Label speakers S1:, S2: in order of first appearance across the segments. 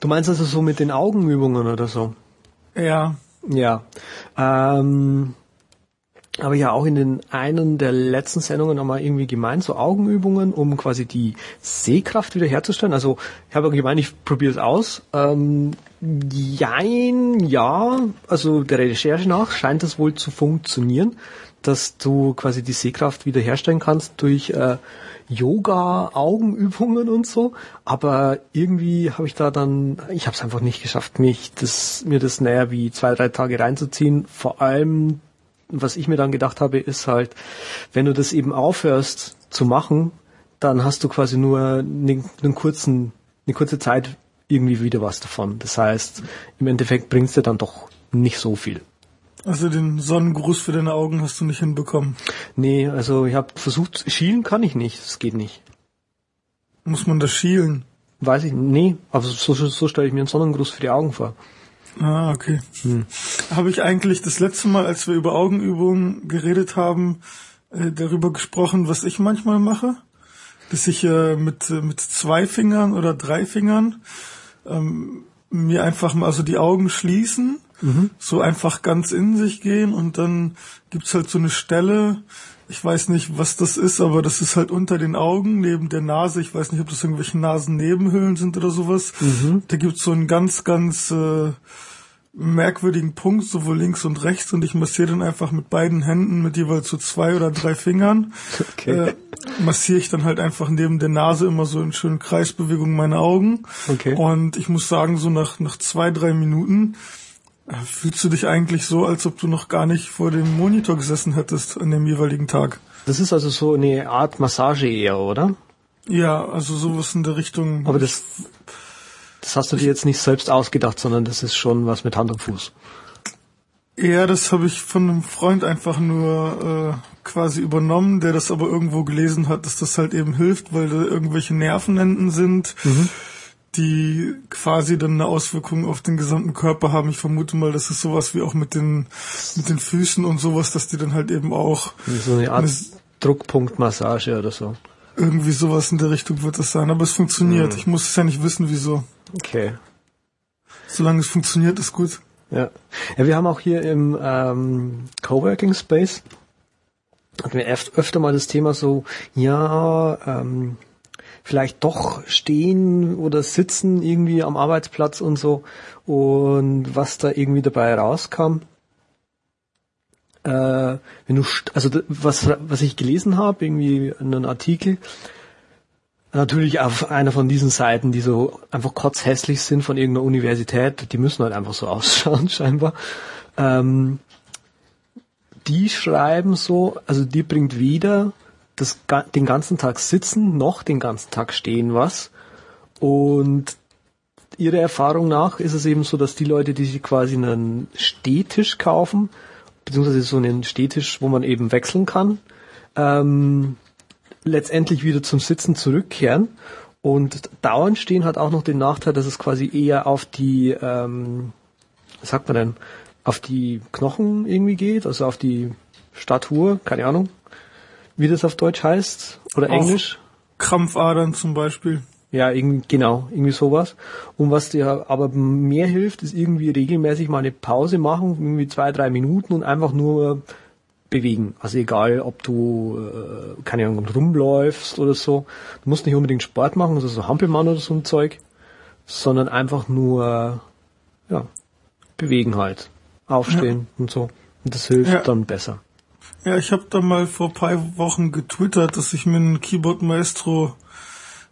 S1: Du meinst also so mit den Augenübungen oder so?
S2: Ja.
S1: Ja. Ähm, aber ja auch in den einen der letzten Sendungen nochmal irgendwie gemeint, so Augenübungen, um quasi die Sehkraft wiederherzustellen. Also ich habe gemeint, ich probiere es aus. Ähm, jein, ja, also der Recherche nach scheint es wohl zu funktionieren, dass du quasi die Sehkraft wiederherstellen kannst durch äh, Yoga, Augenübungen und so. Aber irgendwie habe ich da dann, ich habe es einfach nicht geschafft, mich das, mir das näher wie zwei, drei Tage reinzuziehen. Vor allem was ich mir dann gedacht habe, ist halt, wenn du das eben aufhörst zu machen, dann hast du quasi nur einen, einen kurzen, eine kurze Zeit irgendwie wieder was davon. Das heißt, im Endeffekt bringst du dann doch nicht so viel.
S2: Also den Sonnengruß für deine Augen hast du nicht hinbekommen.
S1: Nee, also ich habe versucht, schielen kann ich nicht, das geht nicht.
S2: Muss man das schielen?
S1: Weiß ich, nee, aber so, so stelle ich mir einen Sonnengruß für die Augen vor.
S2: Ah, okay. Hm. Habe ich eigentlich das letzte Mal, als wir über Augenübungen geredet haben, äh, darüber gesprochen, was ich manchmal mache? Dass ich äh, mit, äh, mit zwei Fingern oder drei Fingern ähm, mir einfach mal so die Augen schließen, mhm. so einfach ganz in sich gehen und dann gibt's halt so eine Stelle, ich weiß nicht, was das ist, aber das ist halt unter den Augen, neben der Nase. Ich weiß nicht, ob das irgendwelche Nasennebenhöhlen sind oder sowas. Mhm. Da gibt's so einen ganz, ganz äh, merkwürdigen Punkt, sowohl links und rechts, und ich massiere dann einfach mit beiden Händen, mit jeweils so zwei oder drei Fingern, okay. äh, massiere ich dann halt einfach neben der Nase immer so in schönen Kreisbewegungen meine Augen. Okay. Und ich muss sagen, so nach, nach zwei, drei Minuten Fühlst du dich eigentlich so, als ob du noch gar nicht vor dem Monitor gesessen hättest an dem jeweiligen Tag?
S1: Das ist also so eine Art Massage eher, oder?
S2: Ja, also sowas in der Richtung.
S1: Aber das, das hast du dir jetzt nicht selbst ausgedacht, sondern das ist schon was mit Hand und Fuß.
S2: Ja, das habe ich von einem Freund einfach nur äh, quasi übernommen, der das aber irgendwo gelesen hat, dass das halt eben hilft, weil da irgendwelche Nervenenden sind. Mhm die quasi dann eine Auswirkung auf den gesamten Körper haben. Ich vermute mal, das ist sowas wie auch mit den, mit den Füßen und sowas, dass die dann halt eben auch.
S1: So eine Art eine, Druckpunktmassage oder so.
S2: Irgendwie sowas in der Richtung wird das sein, aber es funktioniert. Mhm. Ich muss es ja nicht wissen, wieso.
S1: Okay.
S2: Solange es funktioniert, ist gut.
S1: Ja. Ja, wir haben auch hier im ähm, Coworking Space hatten wir öfter mal das Thema so, ja, ähm, vielleicht doch stehen oder sitzen irgendwie am Arbeitsplatz und so und was da irgendwie dabei rauskam. Äh, wenn du, also was, was ich gelesen habe, irgendwie in einem Artikel, natürlich auf einer von diesen Seiten, die so einfach kotzhässlich sind von irgendeiner Universität, die müssen halt einfach so ausschauen scheinbar. Ähm, die schreiben so, also die bringt weder das, den ganzen Tag sitzen, noch den ganzen Tag stehen was. Und ihrer Erfahrung nach ist es eben so, dass die Leute, die sich quasi einen Stehtisch kaufen, beziehungsweise so einen Stehtisch, wo man eben wechseln kann, ähm, letztendlich wieder zum Sitzen zurückkehren. Und dauernd stehen hat auch noch den Nachteil, dass es quasi eher auf die, ähm, was sagt man denn, auf die Knochen irgendwie geht, also auf die Statur, keine Ahnung, wie das auf Deutsch heißt oder Auch Englisch.
S2: Krampfadern zum Beispiel.
S1: Ja, genau, irgendwie sowas. Und was dir aber mehr hilft, ist irgendwie regelmäßig mal eine Pause machen, irgendwie zwei, drei Minuten und einfach nur bewegen. Also egal, ob du, äh, keine Ahnung, rumläufst oder so. Du musst nicht unbedingt Sport machen, also so Hampelmann oder so ein Zeug, sondern einfach nur, ja, bewegen halt. Aufstehen ja. und so. Und das hilft ja. dann besser.
S2: Ja, ich habe da mal vor paar Wochen getwittert, dass ich mir ein Keyboard Maestro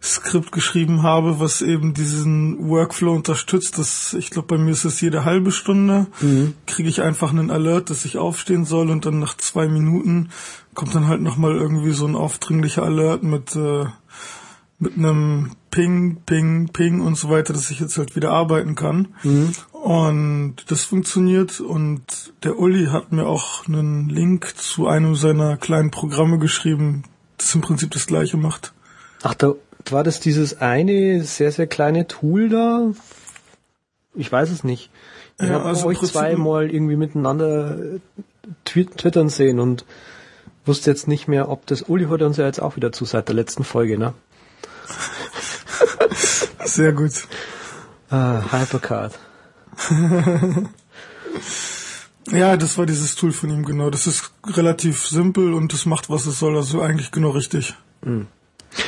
S2: Skript geschrieben habe, was eben diesen Workflow unterstützt. Das, ich glaube, bei mir ist es jede halbe Stunde, mhm. kriege ich einfach einen Alert, dass ich aufstehen soll und dann nach zwei Minuten kommt dann halt nochmal irgendwie so ein aufdringlicher Alert mit äh, mit einem Ping, Ping, Ping und so weiter, dass ich jetzt halt wieder arbeiten kann. Mhm. Und das funktioniert und der Uli hat mir auch einen Link zu einem seiner kleinen Programme geschrieben, das im Prinzip das gleiche macht.
S1: Ach, da war das dieses eine sehr, sehr kleine Tool da? Ich weiß es nicht. Ich ja, habe also euch zweimal irgendwie miteinander äh, twittern sehen und wusste jetzt nicht mehr, ob das Uli hört uns ja jetzt auch wieder zu seit der letzten Folge, ne?
S2: Sehr gut.
S1: Ah, Hypercard.
S2: Ja, das war dieses Tool von ihm, genau. Das ist relativ simpel und das macht, was es soll. Also eigentlich genau richtig.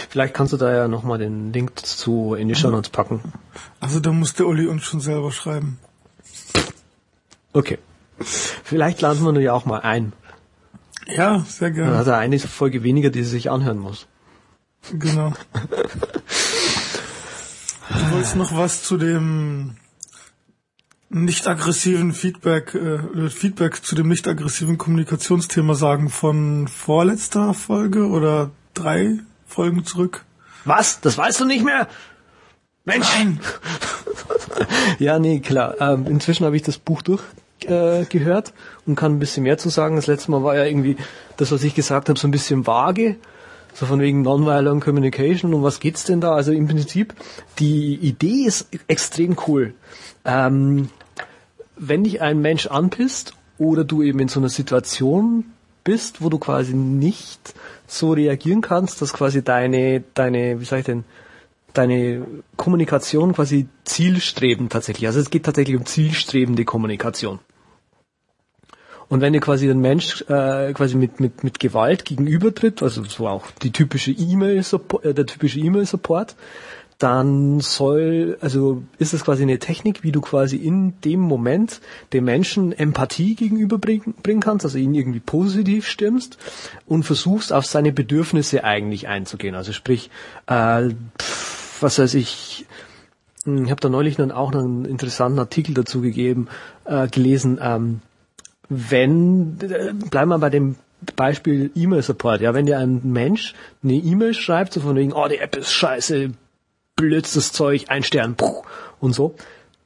S1: Vielleicht kannst du da ja nochmal den Link zu in die Show Notes packen.
S2: Also da muss der Uli uns schon selber schreiben.
S1: Okay. Vielleicht laden wir nur ja auch mal ein.
S2: Ja, sehr
S1: Dann
S2: gerne.
S1: hat er eine Folge weniger, die sie sich anhören muss.
S2: Genau. Du wolltest noch was zu dem nicht aggressiven Feedback, äh, Feedback zu dem nicht aggressiven Kommunikationsthema sagen von vorletzter Folge oder drei Folgen zurück?
S1: Was? Das weißt du nicht mehr? Mensch!
S2: Nein.
S1: Ja, nee, klar. Ähm, inzwischen habe ich das Buch durchgehört äh, und kann ein bisschen mehr zu sagen. Das letzte Mal war ja irgendwie das, was ich gesagt habe, so ein bisschen vage. So von wegen Nonviolent Communication. Um was geht's denn da? Also im Prinzip, die Idee ist extrem cool. Ähm, wenn dich ein Mensch anpisst oder du eben in so einer Situation bist, wo du quasi nicht so reagieren kannst, dass quasi deine, deine, wie sag ich denn, deine Kommunikation quasi zielstrebend tatsächlich. Also es geht tatsächlich um zielstrebende Kommunikation. Und wenn dir quasi ein Mensch äh, quasi mit, mit, mit Gewalt gegenübertritt, also so auch die typische E-Mail äh, der typische E-Mail-Support, dann soll, also ist es quasi eine Technik, wie du quasi in dem Moment dem Menschen Empathie gegenüberbringen bringen kannst, also ihn irgendwie positiv stimmst und versuchst auf seine Bedürfnisse eigentlich einzugehen. Also sprich, äh, pff, was weiß ich, hm, ich habe da neulich dann auch einen interessanten Artikel dazu gegeben, äh, gelesen, ähm, wenn, bleiben wir bei dem Beispiel E-Mail-Support, ja, wenn dir ein Mensch eine E-Mail schreibt, so von wegen, oh, die App ist scheiße, blödstes Zeug, ein Stern, puh, und so,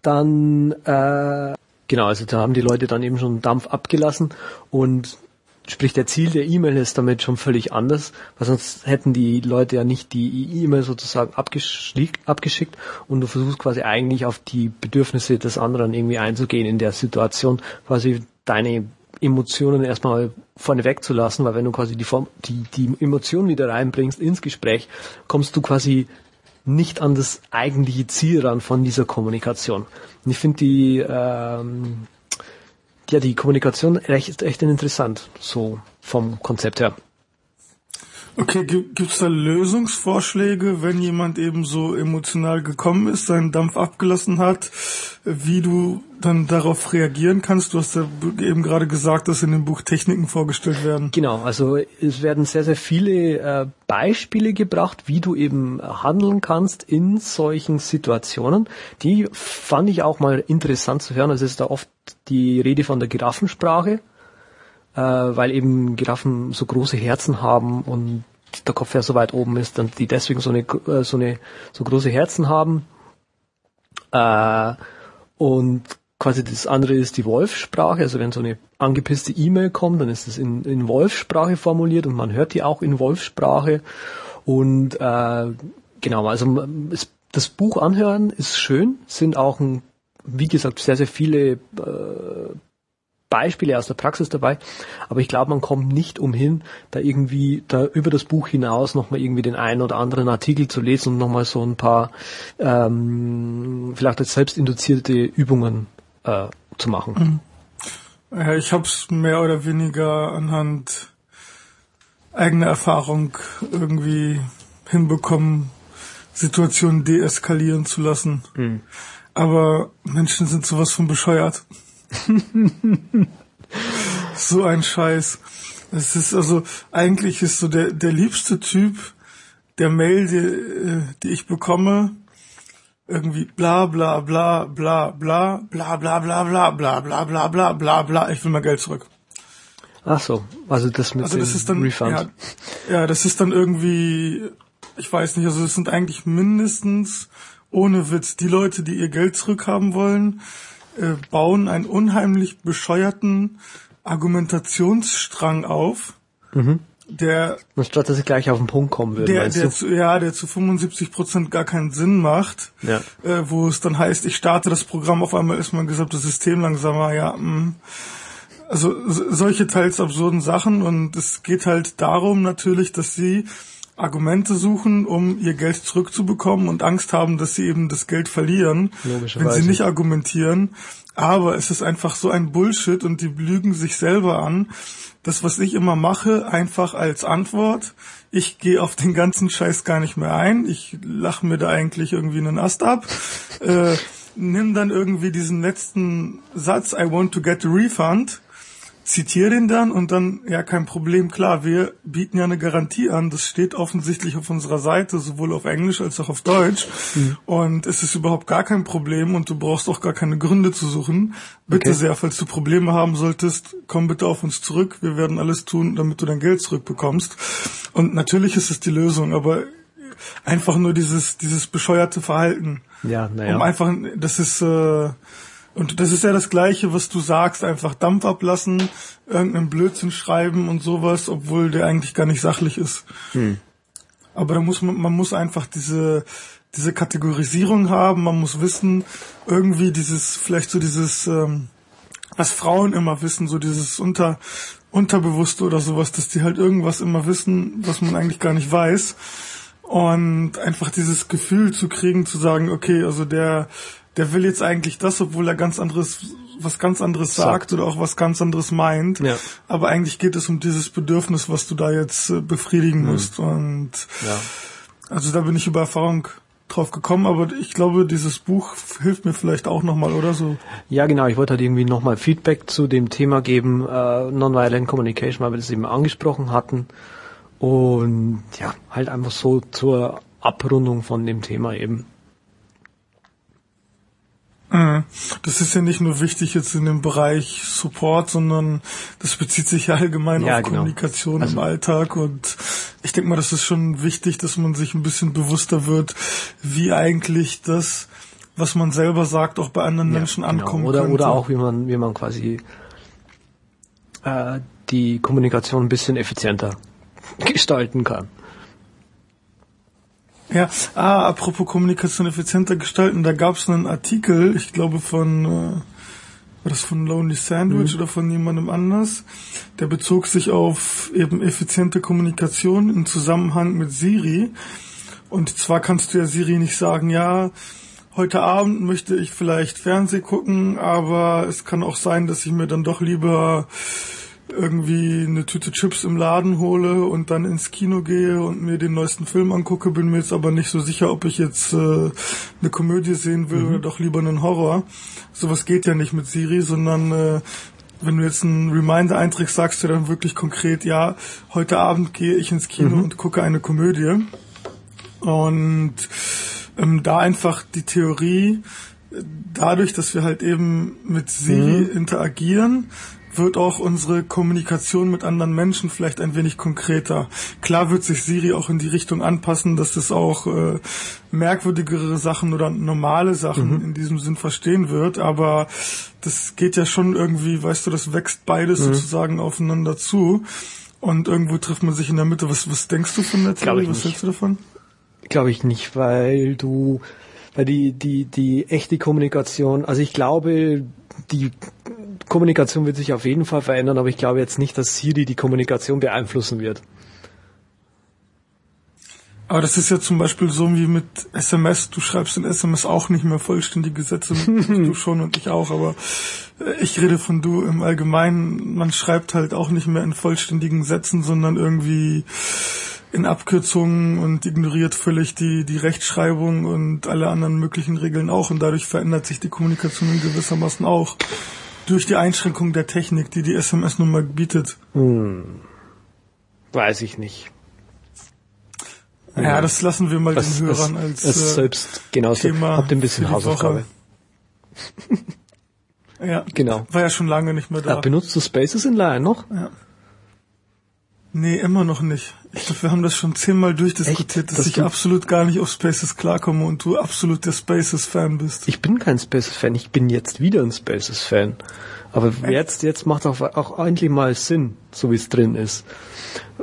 S1: dann, äh, genau, also da haben die Leute dann eben schon Dampf abgelassen und sprich der Ziel der E-Mail ist damit schon völlig anders, weil sonst hätten die Leute ja nicht die E-Mail sozusagen abgeschickt, und du versuchst quasi eigentlich auf die Bedürfnisse des anderen irgendwie einzugehen in der Situation, quasi deine Emotionen erstmal vorne wegzulassen, weil wenn du quasi die, Form, die, die Emotionen wieder reinbringst ins Gespräch, kommst du quasi nicht an das eigentliche Ziel ran von dieser Kommunikation. Und ich finde die, ähm, ja, die Kommunikation echt, echt interessant, so vom Konzept her.
S2: Okay, gibt es da Lösungsvorschläge, wenn jemand eben so emotional gekommen ist, seinen Dampf abgelassen hat, wie du dann darauf reagieren kannst? Du hast ja eben gerade gesagt, dass in dem Buch Techniken vorgestellt werden.
S1: Genau, also es werden sehr, sehr viele äh, Beispiele gebracht, wie du eben handeln kannst in solchen Situationen. Die fand ich auch mal interessant zu hören. Also es ist da oft die Rede von der Giraffensprache äh, weil eben Giraffen so große Herzen haben und der Kopf ja so weit oben ist und die deswegen so eine äh, so eine so große Herzen haben. Äh, und quasi das andere ist die Wolfsprache. Also wenn so eine angepisste E-Mail kommt, dann ist es in, in Wolfsprache formuliert und man hört die auch in Wolfsprache. Und äh, genau, also das Buch anhören ist schön, sind auch ein, wie gesagt, sehr, sehr viele äh, Beispiele aus der Praxis dabei, aber ich glaube, man kommt nicht umhin, da irgendwie da über das Buch hinaus nochmal irgendwie den einen oder anderen Artikel zu lesen und nochmal so ein paar ähm, vielleicht als selbstinduzierte Übungen äh, zu machen.
S2: Ja, ich habe es mehr oder weniger anhand eigener Erfahrung irgendwie hinbekommen, Situationen deeskalieren zu lassen. Aber Menschen sind sowas von bescheuert. So ein Scheiß. Es ist also, eigentlich ist so der, der liebste Typ der Mail, die, äh, die ich bekomme, irgendwie bla bla bla bla bla bla bla bla bla bla bla bla bla bla bla ich will mal Geld zurück.
S1: Ach so, also das mit
S2: Also
S1: dem
S2: das ist dann
S1: Refund.
S2: ja, ja, das ist dann irgendwie ich weiß nicht, also es sind eigentlich mindestens ohne Witz die Leute, die ihr Geld zurückhaben wollen, äh, bauen einen unheimlich bescheuerten Argumentationsstrang auf, der
S1: Anstatt dass ich gleich auf den Punkt kommen würde,
S2: der, der zu, ja, der zu 75 Prozent gar keinen Sinn macht,
S1: Ja.
S2: äh, wo es dann heißt, ich starte das Programm, auf einmal ist mein gesamtes System langsamer, ja, mh. also so- solche teils absurden Sachen und es geht halt darum natürlich, dass sie Argumente suchen, um ihr Geld zurückzubekommen und Angst haben, dass sie eben das Geld verlieren, wenn sie nicht argumentieren. Aber es ist einfach so ein Bullshit und die lügen sich selber an. Das, was ich immer mache, einfach als Antwort. Ich gehe auf den ganzen Scheiß gar nicht mehr ein. Ich lache mir da eigentlich irgendwie einen Ast ab. äh, nimm dann irgendwie diesen letzten Satz, I want to get a refund zitiere den dann und dann, ja, kein Problem, klar, wir bieten ja eine Garantie an, das steht offensichtlich auf unserer Seite, sowohl auf Englisch als auch auf Deutsch mhm. und es ist überhaupt gar kein Problem und du brauchst auch gar keine Gründe zu suchen. Bitte okay. sehr, falls du Probleme haben solltest, komm bitte auf uns zurück, wir werden alles tun, damit du dein Geld zurückbekommst. Und natürlich ist es die Lösung, aber einfach nur dieses, dieses bescheuerte Verhalten.
S1: Ja, naja.
S2: Um einfach, das ist, äh, und das ist ja das Gleiche, was du sagst, einfach Dampf ablassen, irgendeinen Blödsinn schreiben und sowas, obwohl der eigentlich gar nicht sachlich ist. Hm. Aber da muss man, man muss einfach diese, diese Kategorisierung haben, man muss wissen, irgendwie dieses, vielleicht so dieses, ähm, was Frauen immer wissen, so dieses unter, Unterbewusste oder sowas, dass die halt irgendwas immer wissen, was man eigentlich gar nicht weiß. Und einfach dieses Gefühl zu kriegen, zu sagen, okay, also der, der will jetzt eigentlich das, obwohl er ganz anderes, was ganz anderes sagt, sagt oder auch was ganz anderes meint. Ja. Aber eigentlich geht es um dieses Bedürfnis, was du da jetzt äh, befriedigen mhm. musst. Und ja. also da bin ich über Erfahrung drauf gekommen, aber ich glaube, dieses Buch hilft mir vielleicht auch nochmal, oder so?
S1: Ja, genau. Ich wollte halt irgendwie nochmal Feedback zu dem Thema geben, äh, Nonviolent Communication, weil wir das eben angesprochen hatten. Und ja, halt einfach so zur Abrundung von dem Thema eben.
S2: Mhm. Das ist ja nicht nur wichtig jetzt in dem Bereich Support, sondern das bezieht sich ja allgemein ja, auf genau. Kommunikation also, im Alltag und ich denke mal, das ist schon wichtig, dass man sich ein bisschen bewusster wird, wie eigentlich das, was man selber sagt, auch bei anderen ja, Menschen genau. ankommt.
S1: Oder, könnte. oder auch, wie man, wie man quasi äh, die Kommunikation ein bisschen effizienter gestalten kann.
S2: Ja, ah, apropos Kommunikation effizienter gestalten, da gab es einen Artikel, ich glaube von, äh, war das von Lonely Sandwich mhm. oder von jemandem anders, der bezog sich auf eben effiziente Kommunikation im Zusammenhang mit Siri. Und zwar kannst du ja Siri nicht sagen, ja, heute Abend möchte ich vielleicht Fernseh gucken, aber es kann auch sein, dass ich mir dann doch lieber irgendwie eine Tüte Chips im Laden hole und dann ins Kino gehe und mir den neuesten Film angucke, bin mir jetzt aber nicht so sicher, ob ich jetzt äh, eine Komödie sehen will mhm. oder doch lieber einen Horror. Sowas geht ja nicht mit Siri, sondern äh, wenn du jetzt einen Reminder einträgst, sagst du dann wirklich konkret, ja, heute Abend gehe ich ins Kino mhm. und gucke eine Komödie. Und ähm, da einfach die Theorie, dadurch, dass wir halt eben mit Siri mhm. interagieren, wird auch unsere Kommunikation mit anderen Menschen vielleicht ein wenig konkreter. Klar wird sich Siri auch in die Richtung anpassen, dass es auch äh, merkwürdigere Sachen oder normale Sachen mhm. in diesem Sinn verstehen wird, aber das geht ja schon irgendwie, weißt du, das wächst beides mhm. sozusagen aufeinander zu und irgendwo trifft man sich in der Mitte. Was, was denkst du von der Theorie? Was hältst du davon?
S1: Glaube ich nicht, weil du weil die, die, die echte Kommunikation, also ich glaube, die Kommunikation wird sich auf jeden Fall verändern, aber ich glaube jetzt nicht, dass Siri die Kommunikation beeinflussen wird.
S2: Aber das ist ja zum Beispiel so wie mit SMS. Du schreibst in SMS auch nicht mehr vollständige Sätze. du schon und ich auch. Aber äh, ich rede von du im Allgemeinen. Man schreibt halt auch nicht mehr in vollständigen Sätzen, sondern irgendwie in Abkürzungen und ignoriert völlig die, die Rechtschreibung und alle anderen möglichen Regeln auch. Und dadurch verändert sich die Kommunikation in gewissermaßen auch durch die Einschränkung der Technik, die die SMS nun mal bietet. Hm.
S1: Weiß ich nicht.
S2: Ja, das lassen wir mal was, den Hörern was, als
S1: es äh, selbst genauso. Thema Habt ein bisschen Hausaufgabe.
S2: ja, genau. War ja schon lange nicht mehr da.
S1: Ja, benutzt du Spaces in Line noch?
S2: Ja. Nee, immer noch nicht. Ich glaube, wir haben das schon zehnmal durchdiskutiert, Echt? dass, dass ich absolut gar nicht auf Spaces klarkomme und du absolut der Spaces-Fan bist.
S1: Ich bin kein Spaces-Fan, ich bin jetzt wieder ein Spaces-Fan. Aber Echt? jetzt, jetzt macht auch, auch endlich mal Sinn, so wie es drin ist.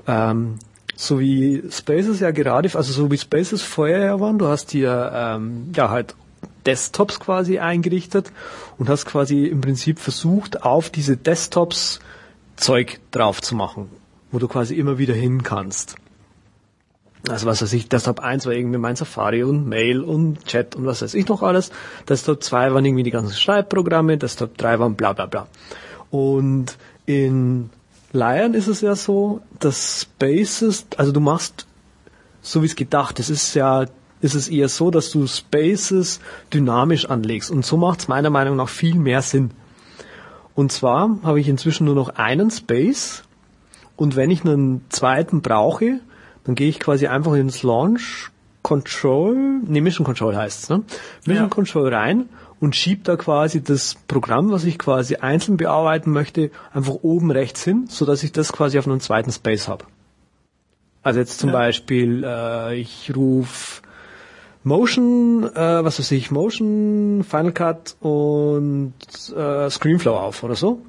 S1: Ähm, so wie Spaces ja gerade, also so wie Spaces vorher ja waren, du hast hier ähm, ja halt Desktops quasi eingerichtet und hast quasi im Prinzip versucht, auf diese Desktops Zeug drauf zu machen wo du quasi immer wieder hin kannst. Also was weiß ich, Desktop 1 war irgendwie mein Safari und Mail und Chat und was weiß ich noch alles. Desktop 2 waren irgendwie die ganzen Schreibprogramme, Desktop 3 waren bla bla bla. Und in Lion ist es ja so, dass Spaces, also du machst so wie es gedacht ist, ist ja ist es eher so, dass du Spaces dynamisch anlegst. Und so macht es meiner Meinung nach viel mehr Sinn. Und zwar habe ich inzwischen nur noch einen Space und wenn ich einen zweiten brauche, dann gehe ich quasi einfach ins Launch Control, ne Mission Control heißt es, ne? Mission ja. Control rein und schiebe da quasi das Programm, was ich quasi einzeln bearbeiten möchte, einfach oben rechts hin, so dass ich das quasi auf einem zweiten Space habe. Also jetzt zum ja. Beispiel, äh, ich rufe Motion, äh, was weiß ich, Motion, Final Cut und äh, Screenflow auf oder so.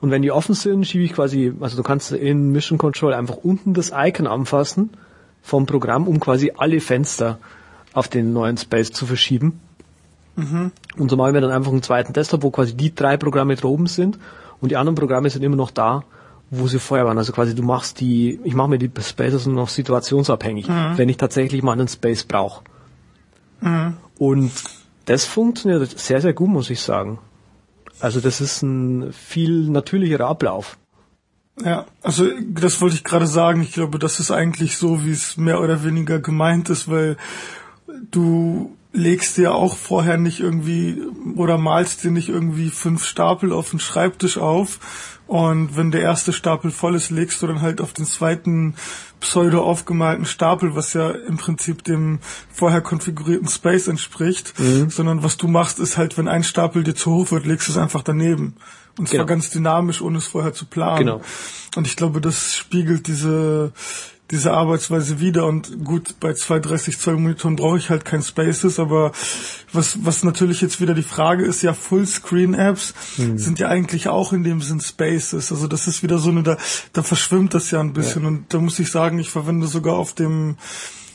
S1: Und wenn die offen sind, schiebe ich quasi, also du kannst in Mission Control einfach unten das Icon anfassen vom Programm, um quasi alle Fenster auf den neuen Space zu verschieben. Mhm. Und so machen wir dann einfach einen zweiten Desktop, wo quasi die drei Programme droben sind und die anderen Programme sind immer noch da, wo sie vorher waren. Also quasi du machst die, ich mache mir die Spaces nur noch situationsabhängig, mhm. wenn ich tatsächlich mal einen Space brauche. Mhm. Und das funktioniert sehr, sehr gut, muss ich sagen. Also das ist ein viel natürlicherer Ablauf.
S2: Ja, also das wollte ich gerade sagen. Ich glaube, das ist eigentlich so, wie es mehr oder weniger gemeint ist, weil du legst dir auch vorher nicht irgendwie oder malst dir nicht irgendwie fünf Stapel auf den Schreibtisch auf und wenn der erste Stapel voll ist, legst du dann halt auf den zweiten pseudo aufgemalten Stapel, was ja im Prinzip dem vorher konfigurierten Space entspricht, mhm. sondern was du machst, ist halt, wenn ein Stapel dir zu hoch wird, legst du es einfach daneben. Und zwar genau. ganz dynamisch, ohne es vorher zu planen. Genau. Und ich glaube, das spiegelt diese, diese Arbeitsweise wieder und gut, bei 230 Zoll Monitoren brauche ich halt kein Spaces, aber was, was natürlich jetzt wieder die Frage ist, ja, Fullscreen-Apps hm. sind ja eigentlich auch in dem Sinn Spaces. Also das ist wieder so eine, da, da verschwimmt das ja ein bisschen ja. und da muss ich sagen, ich verwende sogar auf dem,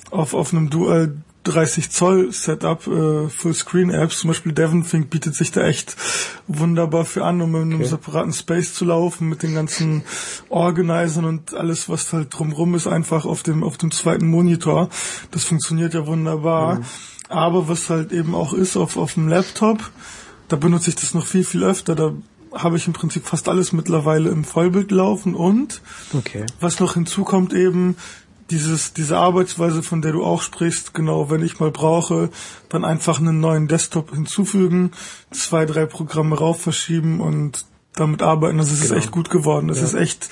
S2: auf, auf einem Dual 30 Zoll Setup, äh, Fullscreen Apps, zum Beispiel DevonThink bietet sich da echt wunderbar für an, um in einem okay. separaten Space zu laufen, mit den ganzen Organisern und alles, was halt drumrum ist, einfach auf dem, auf dem zweiten Monitor. Das funktioniert ja wunderbar. Mhm. Aber was halt eben auch ist auf, auf dem Laptop, da benutze ich das noch viel, viel öfter. Da habe ich im Prinzip fast alles mittlerweile im Vollbild laufen und okay. was noch hinzukommt eben, dieses, diese Arbeitsweise, von der du auch sprichst, genau, wenn ich mal brauche, dann einfach einen neuen Desktop hinzufügen, zwei, drei Programme rauf verschieben und damit arbeiten. Das ist genau. echt gut geworden. Das ja. ist echt,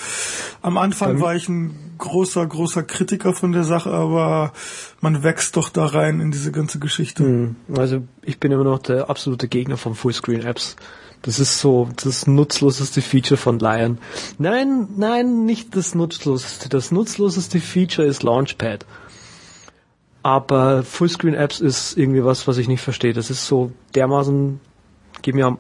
S2: am Anfang war ich ein großer, großer Kritiker von der Sache, aber man wächst doch da rein in diese ganze Geschichte.
S1: Hm. Also ich bin immer noch der absolute Gegner von Fullscreen-Apps. Das ist so das nutzloseste Feature von Lion. Nein, nein, nicht das nutzloseste. Das nutzloseste Feature ist Launchpad. Aber Fullscreen-Apps ist irgendwie was, was ich nicht verstehe. Das ist so dermaßen, geht mir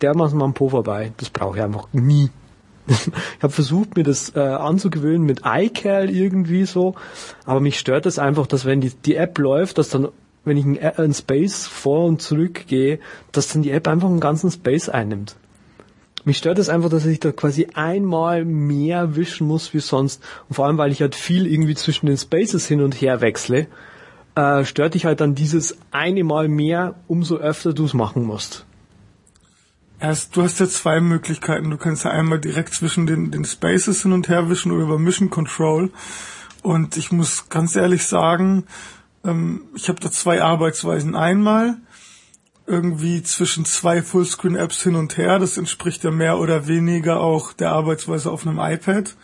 S1: dermaßen am Po vorbei. Das brauche ich einfach nie. ich habe versucht, mir das äh, anzugewöhnen mit iCal irgendwie so, aber mich stört das einfach, dass wenn die, die App läuft, dass dann wenn ich einen, einen Space vor und zurück gehe, dass dann die App einfach einen ganzen Space einnimmt. Mich stört es das einfach, dass ich da quasi einmal mehr wischen muss wie sonst. Und vor allem, weil ich halt viel irgendwie zwischen den Spaces hin und her wechsle, äh, stört dich halt dann dieses eine Mal mehr, umso öfter du es machen musst.
S2: Erst, du hast ja zwei Möglichkeiten. Du kannst ja einmal direkt zwischen den, den Spaces hin und her wischen oder über Mission Control. Und ich muss ganz ehrlich sagen, ähm, ich habe da zwei Arbeitsweisen. Einmal irgendwie zwischen zwei Fullscreen-Apps hin und her. Das entspricht ja mehr oder weniger auch der Arbeitsweise auf einem iPad,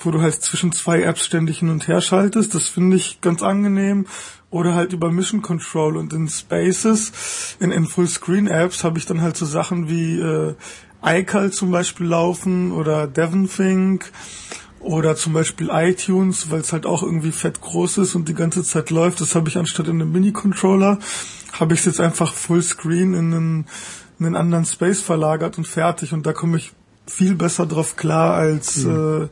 S2: wo du halt zwischen zwei Apps ständig hin und her schaltest. Das finde ich ganz angenehm. Oder halt über Mission Control und in Spaces, in, in Fullscreen-Apps habe ich dann halt so Sachen wie äh, iCal zum Beispiel laufen oder DevonThink oder zum Beispiel iTunes, weil es halt auch irgendwie fett groß ist und die ganze Zeit läuft. Das habe ich anstatt in einem Mini-Controller, habe ich es jetzt einfach Fullscreen in einen, in einen anderen Space verlagert und fertig. Und da komme ich viel besser drauf klar, als mhm. äh,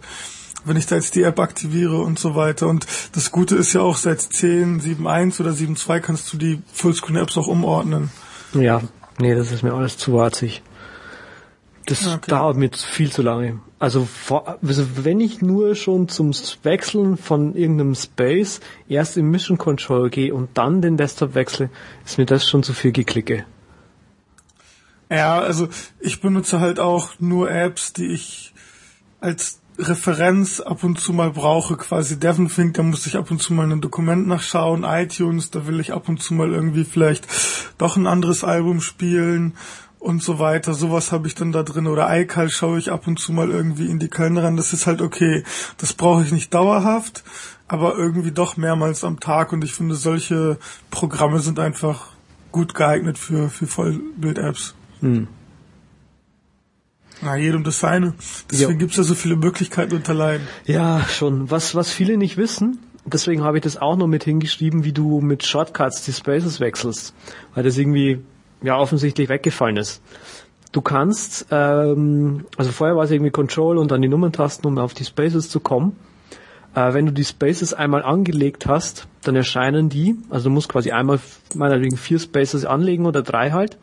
S2: wenn ich da jetzt die App aktiviere und so weiter. Und das Gute ist ja auch, seit 10, 7.1 oder 7.2 kannst du die Fullscreen-Apps auch umordnen.
S1: Ja, nee, das ist mir alles zu warzig. Das okay. dauert mir viel zu lange. Also, also wenn ich nur schon zum Wechseln von irgendeinem Space erst im Mission Control gehe und dann den Desktop wechsle, ist mir das schon zu viel geklicke.
S2: Ja, also ich benutze halt auch nur Apps, die ich als Referenz ab und zu mal brauche, quasi Devonthink, da muss ich ab und zu mal ein Dokument nachschauen, iTunes, da will ich ab und zu mal irgendwie vielleicht doch ein anderes Album spielen und so weiter. Sowas habe ich dann da drin. Oder iCal schaue ich ab und zu mal irgendwie in die Kalender ran. Das ist halt okay. Das brauche ich nicht dauerhaft, aber irgendwie doch mehrmals am Tag. Und ich finde, solche Programme sind einfach gut geeignet für, für Vollbild-Apps. Hm. Na, jedem das seine. Deswegen ja. gibt's da so viele Möglichkeiten unter Leiden.
S1: Ja, schon. Was, was viele nicht wissen, deswegen habe ich das auch noch mit hingeschrieben, wie du mit Shortcuts die Spaces wechselst. Weil das irgendwie ja offensichtlich weggefallen ist. Du kannst, ähm, also vorher war es irgendwie Control und dann die Nummerntasten, um auf die Spaces zu kommen. Äh, wenn du die Spaces einmal angelegt hast, dann erscheinen die, also du musst quasi einmal meinetwegen vier Spaces anlegen oder drei halt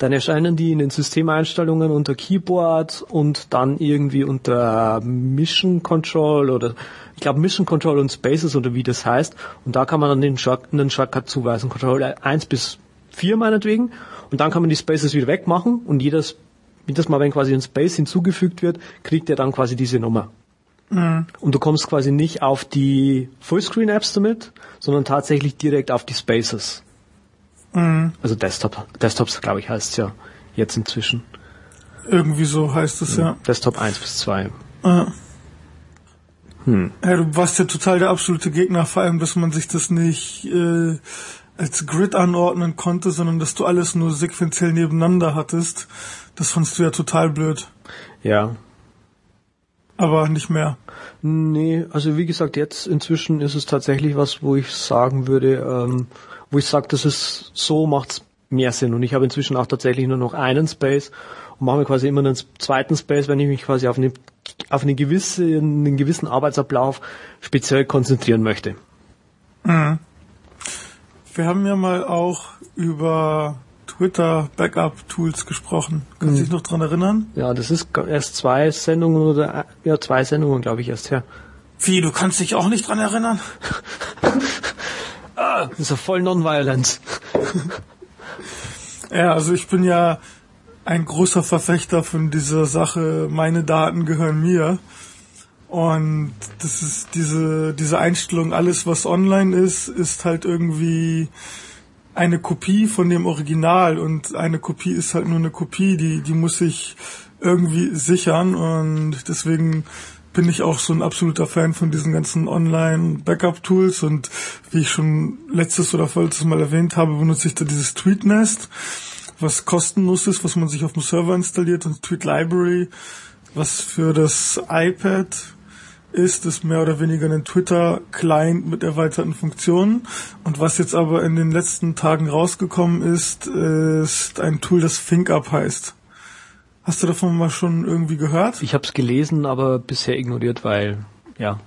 S1: dann erscheinen die in den Systemeinstellungen unter Keyboard und dann irgendwie unter Mission Control oder ich glaube Mission Control und Spaces oder wie das heißt. Und da kann man dann den, Short, einen Shortcut zuweisen. Control 1 bis 4 meinetwegen. Und dann kann man die Spaces wieder wegmachen und jedes, jedes Mal, wenn quasi ein Space hinzugefügt wird, kriegt er dann quasi diese Nummer. Mhm. Und du kommst quasi nicht auf die Fullscreen-Apps damit, sondern tatsächlich direkt auf die Spaces. Mhm. Also Desktop, Desktops, glaube ich, heißt es ja jetzt inzwischen.
S2: Irgendwie so heißt es, ja.
S1: Desktop 1 bis 2.
S2: Ja. Hm. ja, du warst ja total der absolute Gegner, vor allem, dass man sich das nicht äh, als Grid anordnen konnte, sondern dass du alles nur sequenziell nebeneinander hattest. Das fandst du ja total blöd.
S1: Ja.
S2: Aber nicht mehr.
S1: Nee, also wie gesagt, jetzt inzwischen ist es tatsächlich was, wo ich sagen würde, ähm, wo ich sage, das ist so macht's mehr Sinn. Und ich habe inzwischen auch tatsächlich nur noch einen Space und mache mir quasi immer einen zweiten Space, wenn ich mich quasi auf eine, auf eine gewisse, einen gewissen Arbeitsablauf speziell konzentrieren möchte.
S2: Mhm. Wir haben ja mal auch über Twitter Backup Tools gesprochen. Können Sie mhm. sich noch dran erinnern?
S1: Ja, das ist erst zwei Sendungen oder ja zwei Sendungen, glaube ich, erst her.
S2: Wie, du kannst dich auch nicht dran erinnern?
S1: ah, das ist ja voll nonviolent.
S2: ja, also ich bin ja ein großer Verfechter von dieser Sache, meine Daten gehören mir. Und das ist diese, diese Einstellung, alles was online ist, ist halt irgendwie eine Kopie von dem Original. Und eine Kopie ist halt nur eine Kopie, die, die muss ich irgendwie sichern. Und deswegen bin ich auch so ein absoluter Fan von diesen ganzen Online-Backup-Tools und wie ich schon letztes oder vorletztes Mal erwähnt habe, benutze ich da dieses Tweetnest, was kostenlos ist, was man sich auf dem Server installiert und Tweet Library, was für das iPad ist, ist mehr oder weniger ein Twitter-Client mit erweiterten Funktionen. Und was jetzt aber in den letzten Tagen rausgekommen ist, ist ein Tool, das ThinkUp heißt. Hast du davon mal schon irgendwie gehört?
S1: Ich habe es gelesen, aber bisher ignoriert, weil ja,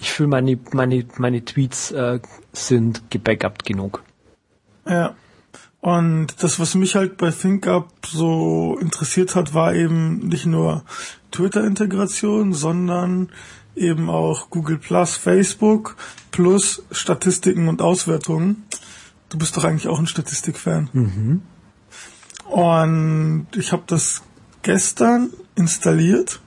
S1: ich fühle meine meine meine Tweets äh, sind gebackupt genug.
S2: Ja. Und das, was mich halt bei ThinkUp so interessiert hat, war eben nicht nur Twitter-Integration, sondern eben auch Google Plus, Facebook plus Statistiken und Auswertungen. Du bist doch eigentlich auch ein Statistikfan. Mhm. Und ich habe das gestern installiert,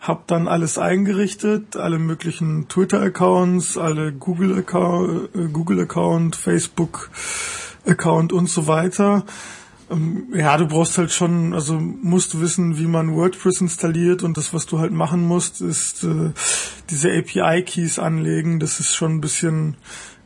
S2: habe dann alles eingerichtet, alle möglichen Twitter-Accounts, alle Google-Account, äh, Google-Account, Facebook-Account und so weiter. Ähm, ja, du brauchst halt schon, also musst wissen, wie man WordPress installiert und das, was du halt machen musst, ist äh, diese API-Keys anlegen. Das ist schon ein bisschen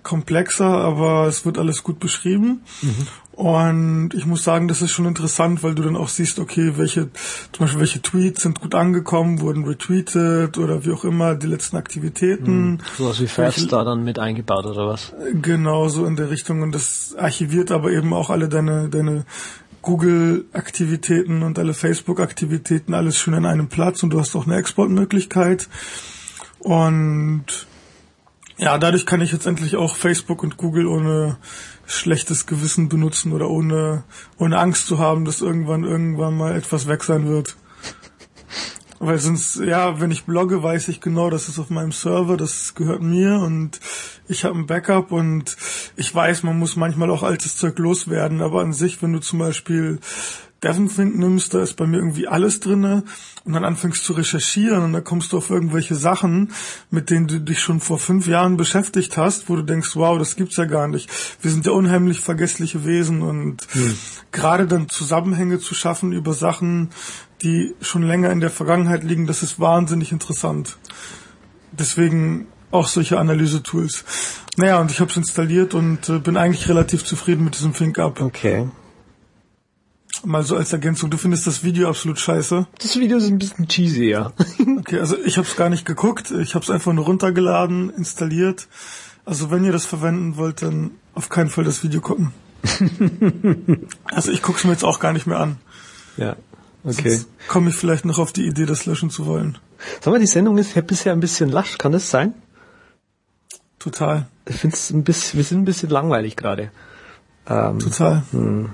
S2: komplexer, aber es wird alles gut beschrieben. Mhm. Und ich muss sagen, das ist schon interessant, weil du dann auch siehst, okay, welche, zum Beispiel welche Tweets sind gut angekommen, wurden retweetet oder wie auch immer, die letzten Aktivitäten. Mhm.
S1: was wie Fast da dann mit eingebaut oder was?
S2: Genau, so in der Richtung. Und das archiviert aber eben auch alle deine, deine Google-Aktivitäten und alle Facebook-Aktivitäten, alles schön an einem Platz und du hast auch eine Exportmöglichkeit. Und ja, dadurch kann ich jetzt endlich auch Facebook und Google ohne schlechtes Gewissen benutzen oder ohne, ohne Angst zu haben, dass irgendwann irgendwann mal etwas weg sein wird. Weil sonst, ja, wenn ich blogge, weiß ich genau, das ist auf meinem Server, das gehört mir und ich habe ein Backup und ich weiß, man muss manchmal auch altes Zeug loswerden, aber an sich, wenn du zum Beispiel Devonthink nimmst, da ist bei mir irgendwie alles drinne und dann anfängst zu recherchieren und dann kommst du auf irgendwelche Sachen, mit denen du dich schon vor fünf Jahren beschäftigt hast, wo du denkst, wow, das gibt's ja gar nicht. Wir sind ja unheimlich vergessliche Wesen und hm. gerade dann Zusammenhänge zu schaffen über Sachen, die schon länger in der Vergangenheit liegen, das ist wahnsinnig interessant. Deswegen auch solche Analyse-Tools. Naja, und ich habe es installiert und äh, bin eigentlich relativ zufrieden mit diesem ThinkUp.
S1: Okay.
S2: Mal so als Ergänzung, du findest das Video absolut scheiße.
S1: Das Video ist ein bisschen cheesy, ja.
S2: okay, also ich habe es gar nicht geguckt, ich habe es einfach nur runtergeladen, installiert. Also wenn ihr das verwenden wollt, dann auf keinen Fall das Video gucken. also ich guck's mir jetzt auch gar nicht mehr an.
S1: Ja. Okay.
S2: Komme ich vielleicht noch auf die Idee, das löschen zu wollen.
S1: Sag mal, die Sendung ist ja bisher ein bisschen lasch, kann das sein?
S2: Total.
S1: Ich finde ein bisschen, wir sind ein bisschen langweilig gerade.
S2: Ähm, Total. Hm.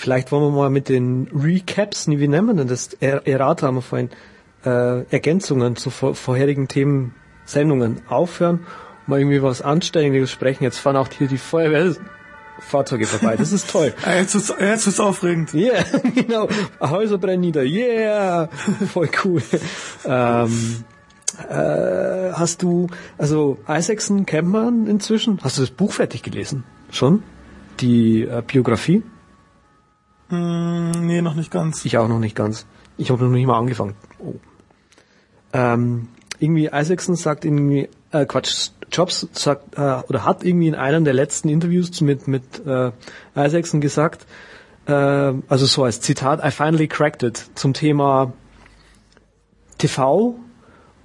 S1: Vielleicht wollen wir mal mit den Recaps, wie nennen wir denn das? Er Errata haben wir vorhin, äh, Ergänzungen zu vor vorherigen Themen, Sendungen aufhören, mal irgendwie was Anständiges sprechen. Jetzt fahren auch hier die Feuerwehrfahrzeuge vorbei. Das ist toll.
S2: jetzt wird's, jetzt wird's aufregend.
S1: Ja, yeah, genau. Häuser brennen nieder. Yeah! Voll cool. ähm, äh, hast du, also Isaacson kennt man inzwischen. Hast du das Buch fertig gelesen? Schon? Die äh, Biografie?
S2: Mm, nee, noch nicht ganz.
S1: Ich auch noch nicht ganz. Ich habe noch nicht mal angefangen. Oh. Ähm, irgendwie Isaacson sagt irgendwie, äh, Quatsch, Jobs sagt äh, oder hat irgendwie in einem der letzten Interviews mit mit äh, Isaacson gesagt, äh, also so als Zitat, I finally cracked it zum Thema TV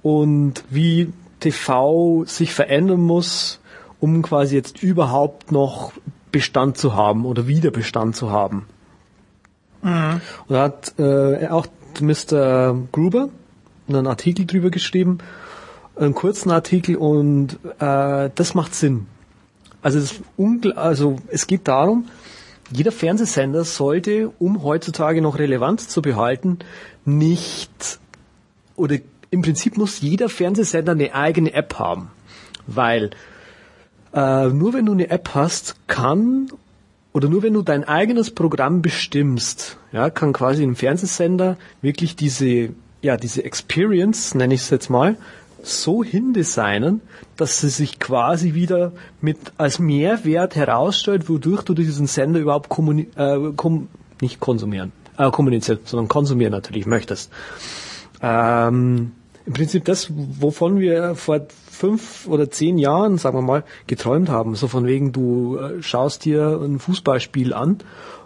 S1: und wie TV sich verändern muss, um quasi jetzt überhaupt noch Bestand zu haben oder wieder Bestand zu haben. Mhm. Und da hat äh, auch Mr. Gruber einen Artikel drüber geschrieben, einen kurzen Artikel und äh, das macht Sinn. Also es, also es geht darum, jeder Fernsehsender sollte, um heutzutage noch Relevanz zu behalten, nicht oder im Prinzip muss jeder Fernsehsender eine eigene App haben, weil äh, nur wenn du eine App hast, kann oder nur wenn du dein eigenes Programm bestimmst, ja, kann quasi ein Fernsehsender wirklich diese, ja, diese Experience, nenne ich es jetzt mal, so hindesignen, dass sie sich quasi wieder mit als Mehrwert herausstellt, wodurch du diesen Sender überhaupt kommuni äh, kom nicht konsumieren, äh, kommunizieren, sondern konsumieren natürlich möchtest. Ähm, Im Prinzip das, wovon wir vor fünf oder zehn Jahren, sagen wir mal, geträumt haben. So von wegen, du äh, schaust dir ein Fußballspiel an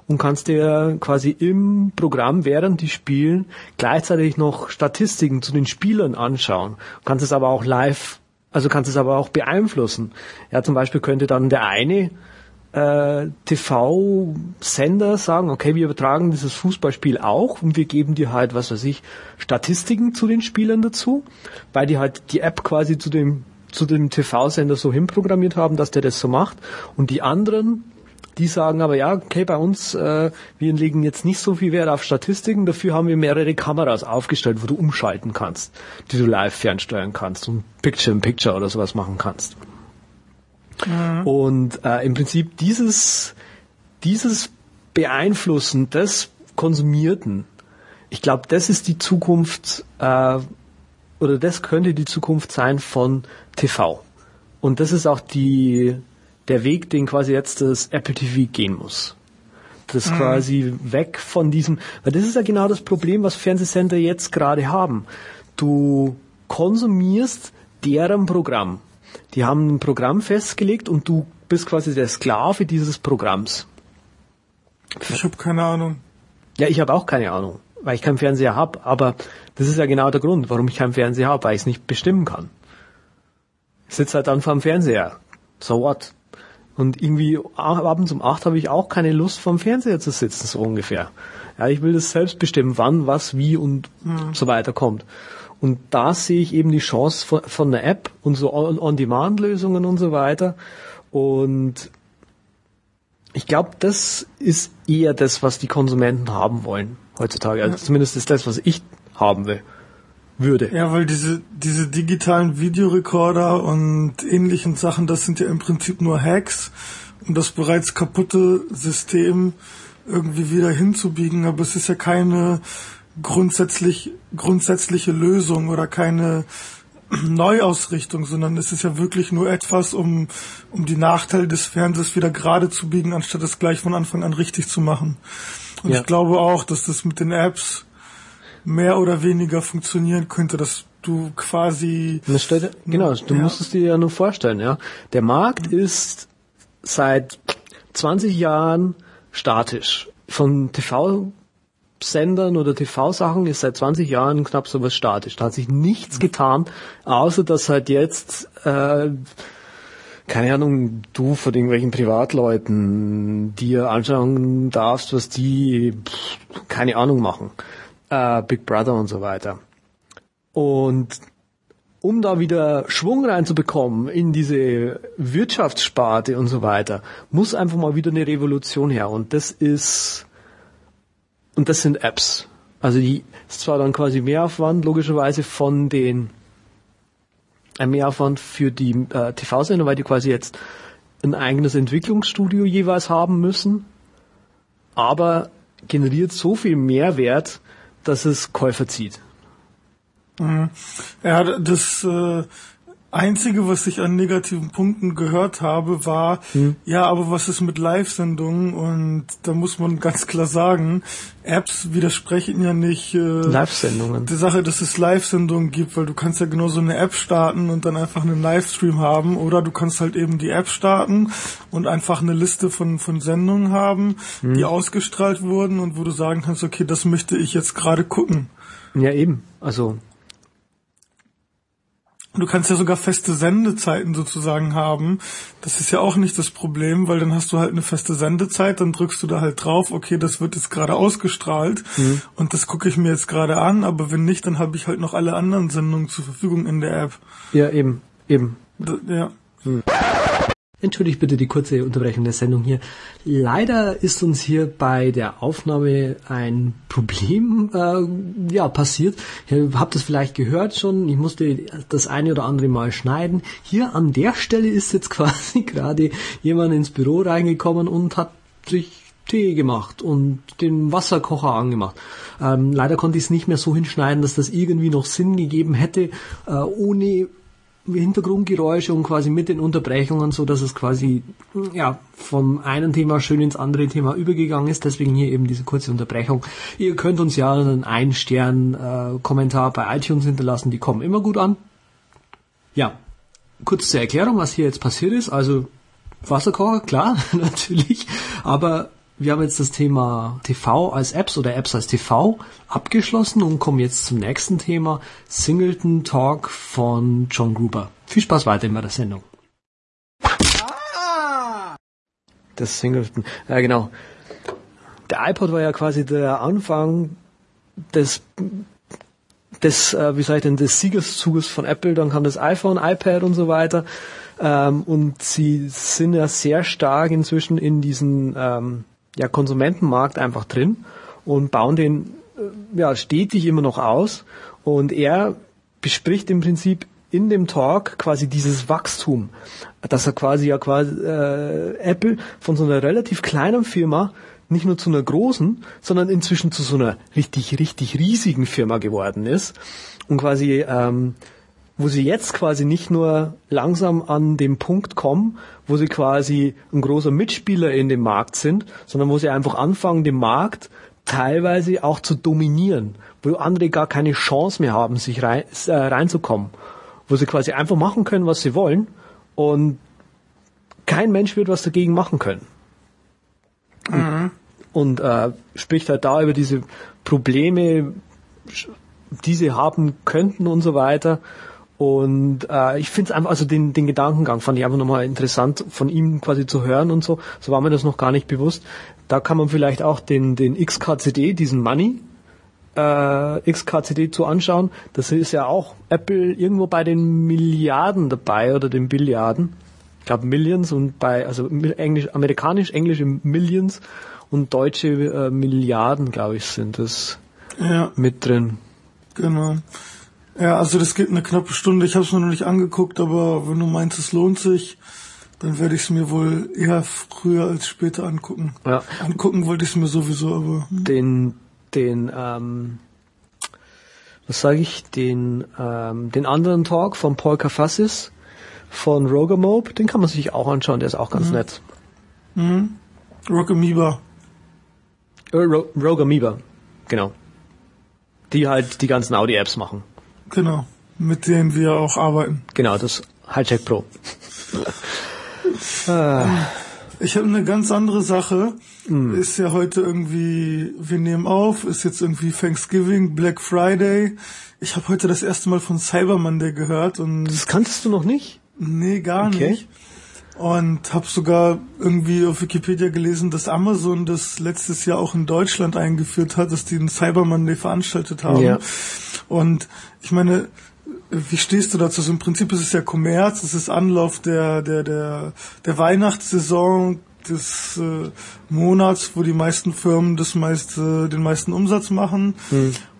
S1: und kannst dir quasi im Programm, während die spielen, gleichzeitig noch Statistiken zu den Spielern anschauen. Du kannst es aber auch live, also kannst es aber auch beeinflussen. Ja, zum Beispiel könnte dann der eine äh, TV-Sender sagen, okay, wir übertragen dieses Fußballspiel auch und wir geben dir halt, was weiß ich, Statistiken zu den Spielern dazu, weil die halt die App quasi zu dem zu dem TV-Sender so hinprogrammiert haben, dass der das so macht und die anderen die sagen aber, ja, okay, bei uns, äh, wir legen jetzt nicht so viel Wert auf Statistiken, dafür haben wir mehrere Kameras aufgestellt, wo du umschalten kannst, die du live fernsteuern kannst und Picture-in-Picture -Picture oder sowas machen kannst. Mhm. Und äh, im Prinzip dieses, dieses Beeinflussen des Konsumierten, ich glaube, das ist die Zukunft, äh, oder das könnte die Zukunft sein von TV. Und das ist auch die, der Weg, den quasi jetzt das Apple TV gehen muss. Das mhm. quasi weg von diesem, weil das ist ja genau das Problem, was Fernsehsender jetzt gerade haben. Du konsumierst deren Programm. Die haben ein Programm festgelegt und du bist quasi der Sklave dieses Programms.
S2: Ich habe keine Ahnung.
S1: Ja, ich habe auch keine Ahnung, weil ich keinen Fernseher habe. Aber das ist ja genau der Grund, warum ich keinen Fernseher habe, weil ich es nicht bestimmen kann. Ich sitze halt dann vor dem Fernseher. So what? Und irgendwie abends um acht habe ich auch keine Lust, vorm Fernseher zu sitzen, so ungefähr. Ja, ich will das selbst bestimmen, wann, was, wie und mhm. so weiter kommt. Und da sehe ich eben die Chance von, von der App und so On-Demand-Lösungen und so weiter. Und ich glaube, das ist eher das, was die Konsumenten haben wollen heutzutage. Also zumindest ist das, was ich haben will würde.
S2: Ja, weil diese, diese digitalen Videorekorder und ähnlichen Sachen, das sind ja im Prinzip nur Hacks, um das bereits kaputte System irgendwie wieder hinzubiegen, aber es ist ja keine grundsätzlich, grundsätzliche Lösung oder keine Neuausrichtung, sondern es ist ja wirklich nur etwas, um, um die Nachteile des Fernsehers wieder gerade zu biegen, anstatt es gleich von Anfang an richtig zu machen. Und ja. ich glaube auch, dass das mit den Apps mehr oder weniger funktionieren könnte, dass du quasi.
S1: Steht, genau, du ja. musst es dir ja nur vorstellen, ja. Der Markt ist seit 20 Jahren statisch. Von TV-Sendern oder TV-Sachen ist seit 20 Jahren knapp so was statisch. Da hat sich nichts getan, außer dass halt jetzt, äh, keine Ahnung, du von irgendwelchen Privatleuten dir anschauen darfst, was die, pff, keine Ahnung, machen äh, Big Brother und so weiter. Und um da wieder Schwung reinzubekommen in diese Wirtschaftssparte und so weiter, muss einfach mal wieder eine Revolution her. Und das ist, und das sind Apps. Also die ist zwar dann quasi Mehraufwand, logischerweise von den, ein Mehraufwand für die äh, TV-Sender, weil die quasi jetzt ein eigenes Entwicklungsstudio jeweils haben müssen, aber generiert so viel Mehrwert, dass es Käufer zieht.
S2: Mhm. Ja, das äh, Einzige, was ich an negativen Punkten gehört habe, war, hm. ja, aber was ist mit Live-Sendungen? Und da muss man ganz klar sagen, Apps widersprechen ja nicht äh,
S1: Live-Sendungen.
S2: Die Sache, dass es Live-Sendungen gibt, weil du kannst ja genauso eine App starten und dann einfach einen Livestream haben oder du kannst halt eben die App starten und einfach eine Liste von, von Sendungen haben, hm. die ausgestrahlt wurden und wo du sagen kannst, okay, das möchte ich jetzt gerade gucken.
S1: Ja, eben. Also
S2: Du kannst ja sogar feste Sendezeiten sozusagen haben. Das ist ja auch nicht das Problem, weil dann hast du halt eine feste Sendezeit, dann drückst du da halt drauf, okay, das wird jetzt gerade ausgestrahlt mhm. und das gucke ich mir jetzt gerade an, aber wenn nicht, dann habe ich halt noch alle anderen Sendungen zur Verfügung in der App.
S1: Ja, eben, eben.
S2: Da, ja.
S1: Mhm. Entschuldigt bitte die kurze Unterbrechung der Sendung hier. Leider ist uns hier bei der Aufnahme ein Problem äh, ja, passiert. Ihr habt es vielleicht gehört schon, ich musste das eine oder andere Mal schneiden. Hier an der Stelle ist jetzt quasi gerade jemand ins Büro reingekommen und hat sich Tee gemacht und den Wasserkocher angemacht. Ähm, leider konnte ich es nicht mehr so hinschneiden, dass das irgendwie noch Sinn gegeben hätte, äh, ohne Hintergrundgeräusche und quasi mit den Unterbrechungen, so dass es quasi ja vom einen Thema schön ins andere Thema übergegangen ist. Deswegen hier eben diese kurze Unterbrechung. Ihr könnt uns ja einen ein Stern äh, bei iTunes hinterlassen, die kommen immer gut an. Ja, kurz zur Erklärung, was hier jetzt passiert ist. Also Wasserkocher, klar, natürlich, aber wir haben jetzt das Thema TV als Apps oder Apps als TV abgeschlossen und kommen jetzt zum nächsten Thema Singleton Talk von John Gruber. Viel Spaß weiterhin bei der Sendung. Das Singleton, ja genau. Der iPod war ja quasi der Anfang des des, äh, wie sag ich denn, des Siegeszuges von Apple, dann kam das iPhone, iPad und so weiter. Ähm, und sie sind ja sehr stark inzwischen in diesen ähm, ja, Konsumentenmarkt einfach drin und bauen den äh, ja, stetig immer noch aus. Und er bespricht im Prinzip in dem Talk quasi dieses Wachstum, dass er quasi ja quasi äh, Apple von so einer relativ kleinen Firma nicht nur zu einer großen, sondern inzwischen zu so einer richtig, richtig riesigen Firma geworden ist und quasi ähm, wo sie jetzt quasi nicht nur langsam an dem Punkt kommen, wo sie quasi ein großer Mitspieler in dem Markt sind, sondern wo sie einfach anfangen, den Markt teilweise auch zu dominieren, wo andere gar keine Chance mehr haben, sich rein, äh, reinzukommen, wo sie quasi einfach machen können, was sie wollen und kein Mensch wird was dagegen machen können. Mhm. Und äh, spricht halt da über diese Probleme, die sie haben könnten und so weiter und äh, ich finde es einfach, also den, den Gedankengang fand ich einfach nochmal interessant, von ihm quasi zu hören und so. So war mir das noch gar nicht bewusst. Da kann man vielleicht auch den, den XKCD, diesen Money, äh, XKCD zu anschauen. Das ist ja auch Apple irgendwo bei den Milliarden dabei oder den Billiarden. Ich glaube Millions und bei, also Englisch, amerikanisch, englische Millions und deutsche äh, Milliarden, glaube ich, sind das ja. mit drin.
S2: Genau. Ja, also das geht eine knappe Stunde. Ich habe es mir noch nicht angeguckt, aber wenn du meinst, es lohnt sich, dann werde ich es mir wohl eher früher als später angucken.
S1: Ja.
S2: Angucken wollte ich es mir sowieso, aber hm.
S1: Den, den, ähm, was sage ich, den, ähm, den anderen Talk von Paul Kafassis von Rogamobe, den kann man sich auch anschauen, der ist auch ganz nett.
S2: hm. Rock Amoeba.
S1: Äh, Ro Rogamoeba, genau. Die halt die ganzen Audi-Apps machen.
S2: Genau. Mit denen wir auch arbeiten.
S1: Genau, das Hijack Pro. Ah,
S2: Ich habe eine ganz andere Sache.
S1: Hm.
S2: Ist ja heute irgendwie, wir nehmen auf, ist jetzt irgendwie Thanksgiving, Black Friday. Ich habe heute das erste Mal von Cyber Monday gehört und
S1: das kanntest du noch nicht?
S2: nee, gar
S1: Okay.
S2: nicht. Und habe sogar irgendwie auf Wikipedia gelesen, dass Amazon das letztes Jahr auch in Deutschland eingeführt hat, dass die einen Cyber Monday veranstaltet haben.
S1: Ja.
S2: Und ich meine, wie stehst du dazu? Also Im Prinzip ist es ja Kommerz, es ist Anlauf der, der, der, der Weihnachtssaison des äh, Monats, wo die meisten Firmen das meiste, den meisten Umsatz machen.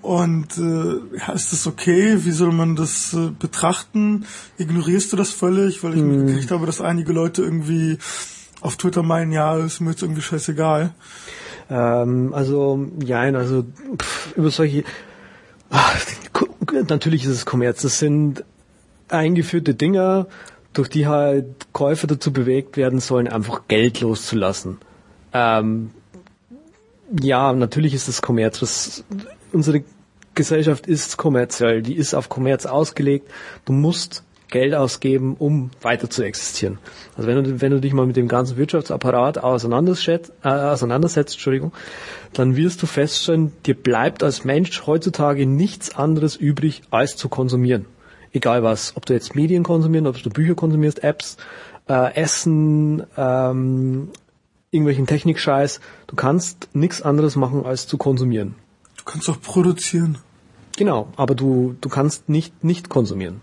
S2: Und äh, ja, ist das okay? Wie soll man das äh, betrachten? Ignorierst du das völlig? Weil ich mitgekriegt habe, dass einige Leute irgendwie auf Twitter meinen, ja, ist mir jetzt irgendwie scheißegal.
S1: Ähm, also, ja, also pff, über solche. Ach, natürlich ist es Kommerz. Das sind eingeführte Dinger, durch die halt Käufer dazu bewegt werden sollen, einfach Geld loszulassen. Ähm, ja, natürlich ist es Kommerz. Was, unsere Gesellschaft ist kommerziell. Die ist auf Kommerz ausgelegt. Du musst Geld ausgeben, um weiter zu existieren. Also wenn du, wenn du dich mal mit dem ganzen Wirtschaftsapparat auseinandersetzt, äh, auseinandersetzt, Entschuldigung, dann wirst du feststellen, dir bleibt als Mensch heutzutage nichts anderes übrig, als zu konsumieren. Egal was, ob du jetzt Medien konsumieren, ob du Bücher konsumierst, Apps, äh, Essen, ähm, irgendwelchen Technikscheiß, du kannst nichts anderes machen, als zu konsumieren.
S2: Du kannst auch produzieren.
S1: Genau, aber du, du kannst nicht nicht konsumieren.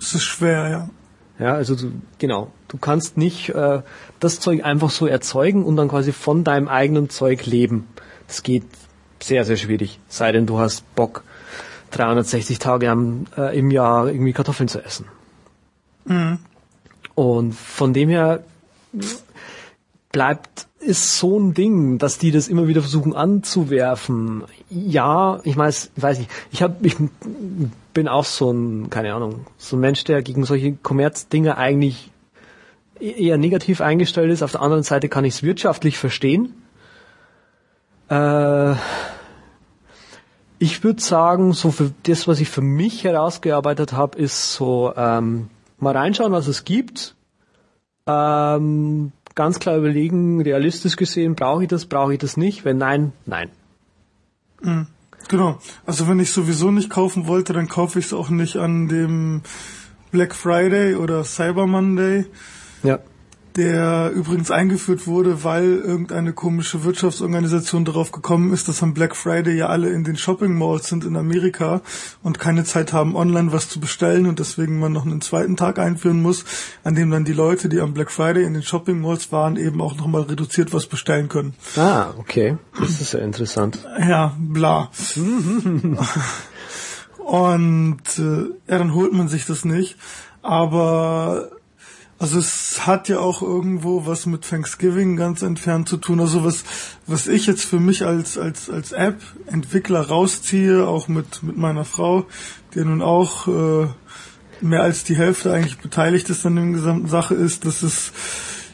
S2: Es ist schwer, ja.
S1: Ja, also du, genau, du kannst nicht äh, das Zeug einfach so erzeugen und dann quasi von deinem eigenen Zeug leben. Das geht sehr, sehr schwierig. Sei denn, du hast Bock, 360 Tage am, äh, im Jahr irgendwie Kartoffeln zu essen. Und von dem her bleibt ist so ein Ding, dass die das immer wieder versuchen anzuwerfen. Ja, ich weiß, weiß nicht. Ich habe, ich bin auch so ein, keine Ahnung, so ein Mensch, der gegen solche Kommerzdinge eigentlich eher negativ eingestellt ist. Auf der anderen Seite kann ich es wirtschaftlich verstehen. Äh, ich würde sagen, so für das, was ich für mich herausgearbeitet habe, ist so ähm, mal reinschauen, was es gibt. Ähm, ganz klar überlegen, realistisch gesehen, brauche ich das, brauche ich das nicht? Wenn nein, nein.
S2: Genau. Also wenn ich sowieso nicht kaufen wollte, dann kaufe ich es auch nicht an dem Black Friday oder Cyber Monday,
S1: Ja.
S2: Der übrigens eingeführt wurde, weil irgendeine komische Wirtschaftsorganisation darauf gekommen ist, dass am Black Friday ja alle in den Shopping Malls sind in Amerika und keine Zeit haben, online was zu bestellen und deswegen man noch einen zweiten Tag einführen muss, an dem dann die Leute, die am Black Friday in den Shopping Malls waren, eben auch nochmal reduziert was bestellen können.
S1: Ah, okay. Das ist ja interessant.
S2: Ja, bla. Und äh, ja, dann holt man sich das nicht. Aber also es hat ja auch irgendwo was mit Thanksgiving ganz entfernt zu tun. Also was, was ich jetzt für mich als, als, als App-Entwickler rausziehe, auch mit, mit meiner Frau, die nun auch äh, mehr als die Hälfte eigentlich beteiligt ist an der gesamten Sache, ist, dass es,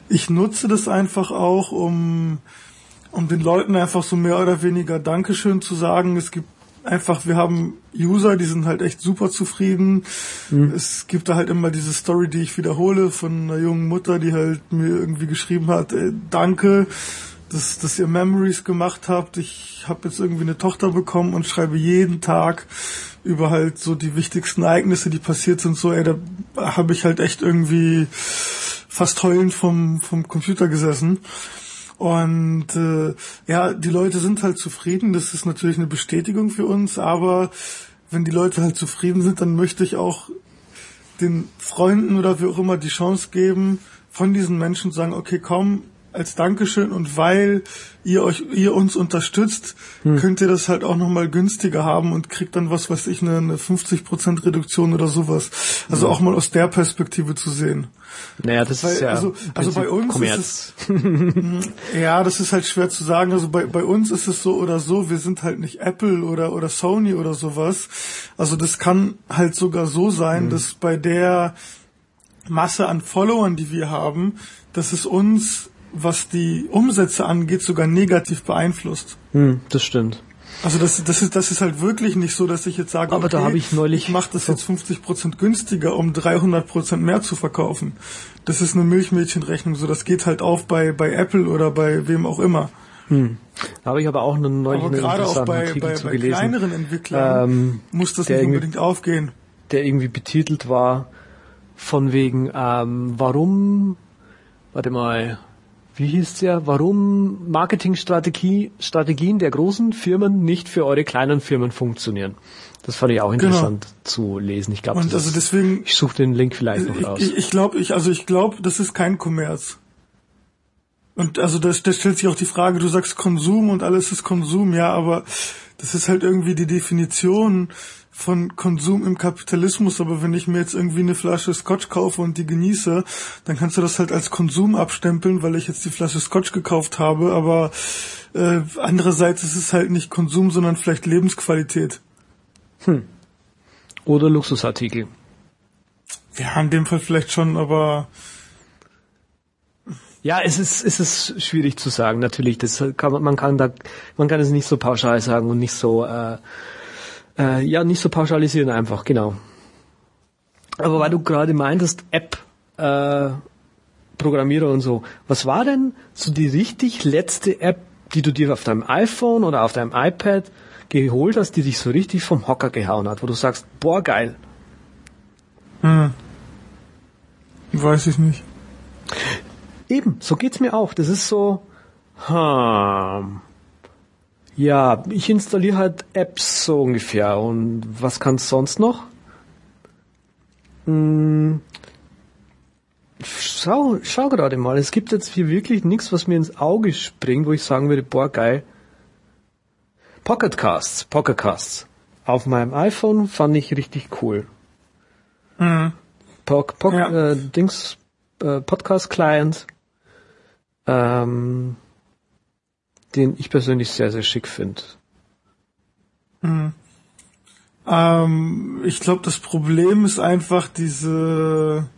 S2: ich nutze das einfach auch, um um den Leuten einfach so mehr oder weniger Dankeschön zu sagen. Es gibt einfach, wir haben User, die sind halt echt super zufrieden. Es gibt da halt immer diese Story, die ich wiederhole von einer jungen Mutter, die halt mir irgendwie geschrieben hat, ey, danke, dass, dass ihr Memories gemacht habt. Ich habe jetzt irgendwie eine Tochter bekommen und schreibe jeden Tag über halt so die wichtigsten Ereignisse, die passiert sind. So, ey, da habe ich halt echt irgendwie fast heulend vom, vom Computer gesessen. Und äh, ja, die Leute sind halt zufrieden. Das ist natürlich eine Bestätigung für uns. Aber wenn die Leute halt zufrieden sind, dann möchte ich auch den Freunden oder wie auch immer die Chance geben, von diesen Menschen zu sagen, okay, komm, als Dankeschön und weil ihr euch, ihr uns unterstützt, hm. könnt ihr das halt auch nochmal günstiger haben und kriegt dann was, weiß ich, eine, eine 50% Reduktion oder sowas. Also auch mal aus der Perspektive zu sehen.
S1: Naja, das weil, ist ja
S2: also, also bei uns Kommerz. ist es, ja, das ist halt schwer zu sagen. Also bei, bei uns ist es so oder so, wir sind halt nicht Apple oder, oder Sony oder sowas. Also das kann halt sogar so sein, hm. dass bei der Masse an Followern, die wir haben, dass es uns was die Umsätze angeht, sogar negativ beeinflusst.
S1: Hm, das stimmt.
S2: Also das, das ist das ist halt wirklich nicht so, dass ich jetzt sage,
S1: aber okay, da habe ich neulich
S2: ich mache das jetzt 50 Prozent günstiger, um 300 Prozent mehr zu verkaufen. Das ist eine Milchmädchenrechnung, so das geht halt auf bei bei Apple oder bei wem auch immer.
S1: Hm. Da habe ich aber auch eine
S2: neue
S1: aber
S2: gerade auch bei, bei, bei kleineren Entwicklern ähm, muss das nicht unbedingt aufgehen.
S1: Der irgendwie betitelt war von wegen, ähm, warum, warte mal, wie hieß der, warum Marketingstrategie, Strategien der großen Firmen nicht für eure kleinen Firmen funktionieren. Das fand ich auch genau. interessant genau. zu lesen. Ich glaube,
S2: also deswegen,
S1: ich suche den Link vielleicht noch raus.
S2: Ich, ich glaube, ich, also ich glaube, das ist kein Kommerz. Und also da, da stellt sich auch die Frage, du sagst Konsum und alles ist Konsum, ja, aber das ist halt irgendwie die Definition von Konsum im Kapitalismus, aber wenn ich mir jetzt irgendwie eine Flasche Scotch kaufe und die genieße, dann kannst du das halt als Konsum abstempeln, weil ich jetzt die Flasche Scotch gekauft habe, aber äh, andererseits ist es halt nicht Konsum, sondern vielleicht Lebensqualität.
S1: Hm. Oder Luxusartikel.
S2: Ja, in dem Fall vielleicht schon, aber
S1: ja, es ist, es ist schwierig zu sagen, natürlich. Das kann man, kann da, man kann es nicht so pauschal sagen und nicht so äh, äh, ja, nicht so pauschalisieren einfach, genau. Aber weil du gerade meintest, App, äh, Programmierer und so, was war denn so die richtig letzte App, die du dir auf deinem iPhone oder auf deinem iPad geholt hast, die dich so richtig vom Hocker gehauen hat, wo du sagst, boah, geil.
S2: Hm. Weiß ich nicht.
S1: Eben, so geht's mir auch. Das ist so, hm, ja, ich installiere halt Apps so ungefähr. Und was kann's sonst noch? Hm, schau, schau gerade mal. Es gibt jetzt hier wirklich nichts, was mir ins Auge springt, wo ich sagen würde, boah, geil. Pocketcasts, Pocketcasts. Auf meinem iPhone fand ich richtig cool. Mhm. Poc, Poc, ja. äh, Dings, äh, Podcast Client. Ähm, den ich persönlich sehr, sehr schick finde.
S2: Hm. Ähm, ich glaube, das Problem ist einfach diese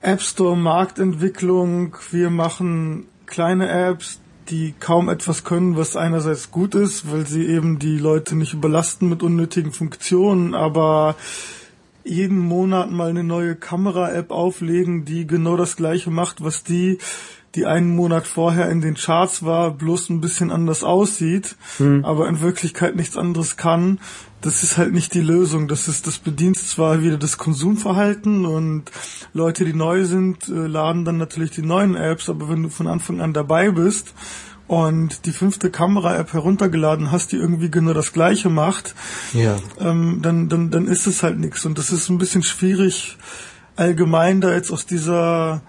S2: App Store Marktentwicklung. Wir machen kleine Apps, die kaum etwas können, was einerseits gut ist, weil sie eben die Leute nicht überlasten mit unnötigen Funktionen, aber jeden Monat mal eine neue Kamera-App auflegen, die genau das gleiche macht, was die die einen Monat vorher in den Charts war, bloß ein bisschen anders aussieht, mhm. aber in Wirklichkeit nichts anderes kann, das ist halt nicht die Lösung. Das ist, das bedient zwar wieder das Konsumverhalten und Leute, die neu sind, äh, laden dann natürlich die neuen Apps, aber wenn du von Anfang an dabei bist und die fünfte Kamera-App heruntergeladen hast, die irgendwie genau das gleiche macht,
S1: ja.
S2: ähm, dann, dann, dann ist es halt nichts. Und das ist ein bisschen schwierig, allgemein da jetzt aus dieser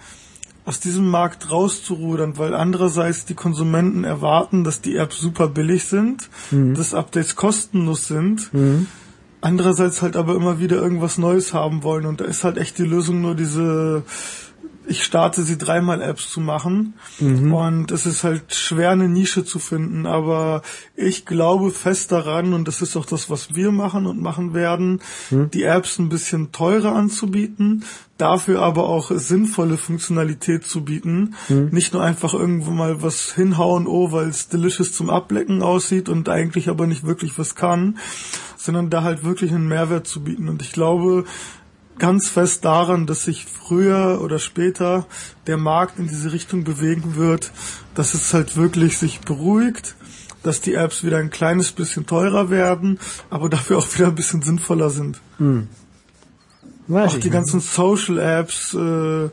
S2: aus diesem Markt rauszurudern, weil andererseits die Konsumenten erwarten, dass die Apps super billig sind, mhm. dass Updates kostenlos sind, mhm. andererseits halt aber immer wieder irgendwas Neues haben wollen und da ist halt echt die Lösung nur diese ich starte sie dreimal Apps zu machen mhm. und es ist halt schwer eine Nische zu finden, aber ich glaube fest daran und das ist auch das, was wir machen und machen werden, mhm. die Apps ein bisschen teurer anzubieten, dafür aber auch sinnvolle Funktionalität zu bieten, mhm. nicht nur einfach irgendwo mal was hinhauen, oh, weil es delicious zum Ablecken aussieht und eigentlich aber nicht wirklich was kann, sondern da halt wirklich einen Mehrwert zu bieten und ich glaube, ganz fest daran, dass sich früher oder später der Markt in diese Richtung bewegen wird, dass es halt wirklich sich beruhigt, dass die Apps wieder ein kleines bisschen teurer werden, aber dafür auch wieder ein bisschen sinnvoller sind. Hm. auch die ganzen Social Apps, äh,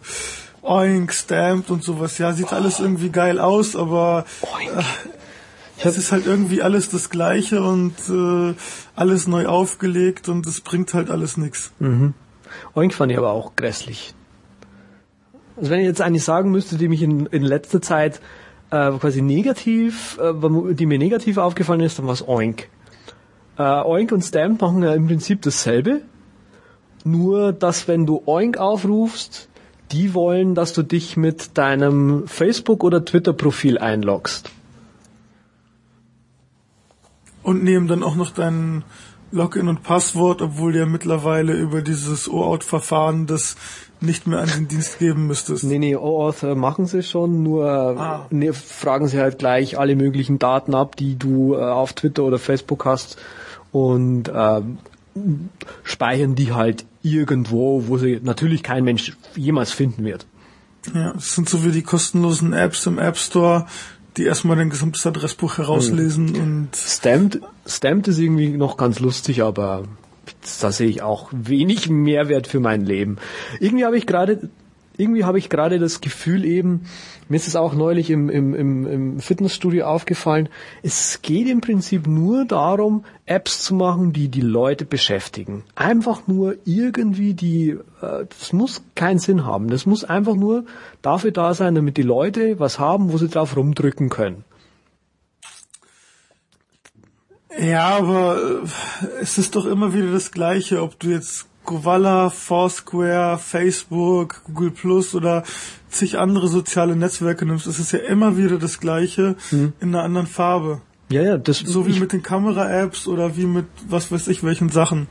S2: Oink, Stamped und sowas, ja, sieht oh. alles irgendwie geil aus, aber äh, es ist halt irgendwie alles das Gleiche und äh, alles neu aufgelegt und es bringt halt alles nichts.
S1: Mhm. Oink fand ich aber auch grässlich. Also wenn ich jetzt eigentlich sagen müsste, die mich in, in letzter Zeit äh, quasi negativ, äh, die mir negativ aufgefallen ist, dann war es Oink. Äh, Oink und Stamp machen ja im Prinzip dasselbe, nur dass wenn du Oink aufrufst, die wollen, dass du dich mit deinem Facebook- oder Twitter-Profil einloggst.
S2: Und nehmen dann auch noch dein Login und Passwort, obwohl du ja mittlerweile über dieses OAuth-Verfahren das nicht mehr an den Dienst geben müsstest.
S1: Nee, nee, OAuth äh, machen sie schon, nur ah. nee, fragen sie halt gleich alle möglichen Daten ab, die du äh, auf Twitter oder Facebook hast und äh, speichern die halt irgendwo, wo sie natürlich kein Mensch jemals finden wird.
S2: Ja, das sind so wie die kostenlosen Apps im App Store, die erstmal dein gesamtes Adressbuch herauslesen hm. und
S1: Stamped, Stamped ist irgendwie noch ganz lustig, aber da sehe ich auch wenig Mehrwert für mein Leben. Irgendwie habe ich gerade irgendwie habe ich gerade das Gefühl eben, mir ist es auch neulich im, im, im, im Fitnessstudio aufgefallen, es geht im Prinzip nur darum, Apps zu machen, die die Leute beschäftigen. Einfach nur irgendwie die, äh, das muss keinen Sinn haben. Das muss einfach nur dafür da sein, damit die Leute was haben, wo sie drauf rumdrücken können.
S2: Ja, aber es ist doch immer wieder das Gleiche, ob du jetzt Govala, Foursquare, Facebook, Google Plus oder zig andere soziale Netzwerke nimmst, es ist ja immer wieder das Gleiche mhm. in einer anderen Farbe.
S1: Ja, ja, das
S2: so wie mit den Kamera-Apps oder wie mit was weiß ich welchen Sachen.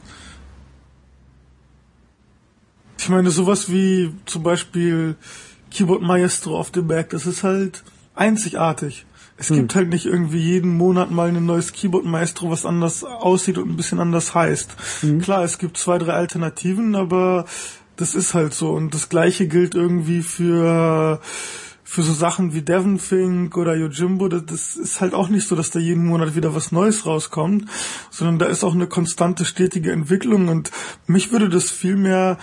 S2: Ich meine, sowas wie zum Beispiel Keyboard Maestro auf dem Mac, das ist halt einzigartig. Es hm. gibt halt nicht irgendwie jeden Monat mal ein neues Keyboard Maestro, was anders aussieht und ein bisschen anders heißt. Hm. Klar, es gibt zwei, drei Alternativen, aber das ist halt so. Und das gleiche gilt irgendwie für für so Sachen wie Devon Fink oder Yojimbo, das, das ist halt auch nicht so, dass da jeden Monat wieder was Neues rauskommt, sondern da ist auch eine konstante, stetige Entwicklung und mich würde das viel mehr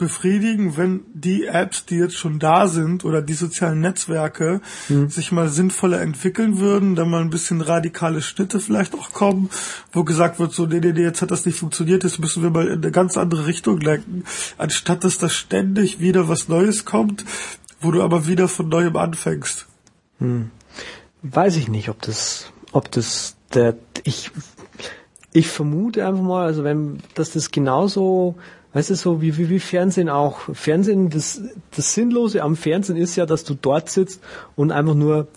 S2: befriedigen, wenn die Apps, die jetzt schon da sind oder die sozialen Netzwerke mhm. sich mal sinnvoller entwickeln würden, da mal ein bisschen radikale Schnitte vielleicht auch kommen, wo gesagt wird, so, nee, nee, nee, jetzt hat das nicht funktioniert, jetzt müssen wir mal in eine ganz andere Richtung lenken, anstatt dass da ständig wieder was Neues kommt, wo du aber wieder von neuem anfängst.
S1: Hm. Weiß ich nicht, ob das, ob das der, ich, ich vermute einfach mal, also wenn, dass das genauso weißt du, so wie, wie, wie Fernsehen auch. Fernsehen, das, das Sinnlose am Fernsehen ist ja, dass du dort sitzt und einfach nur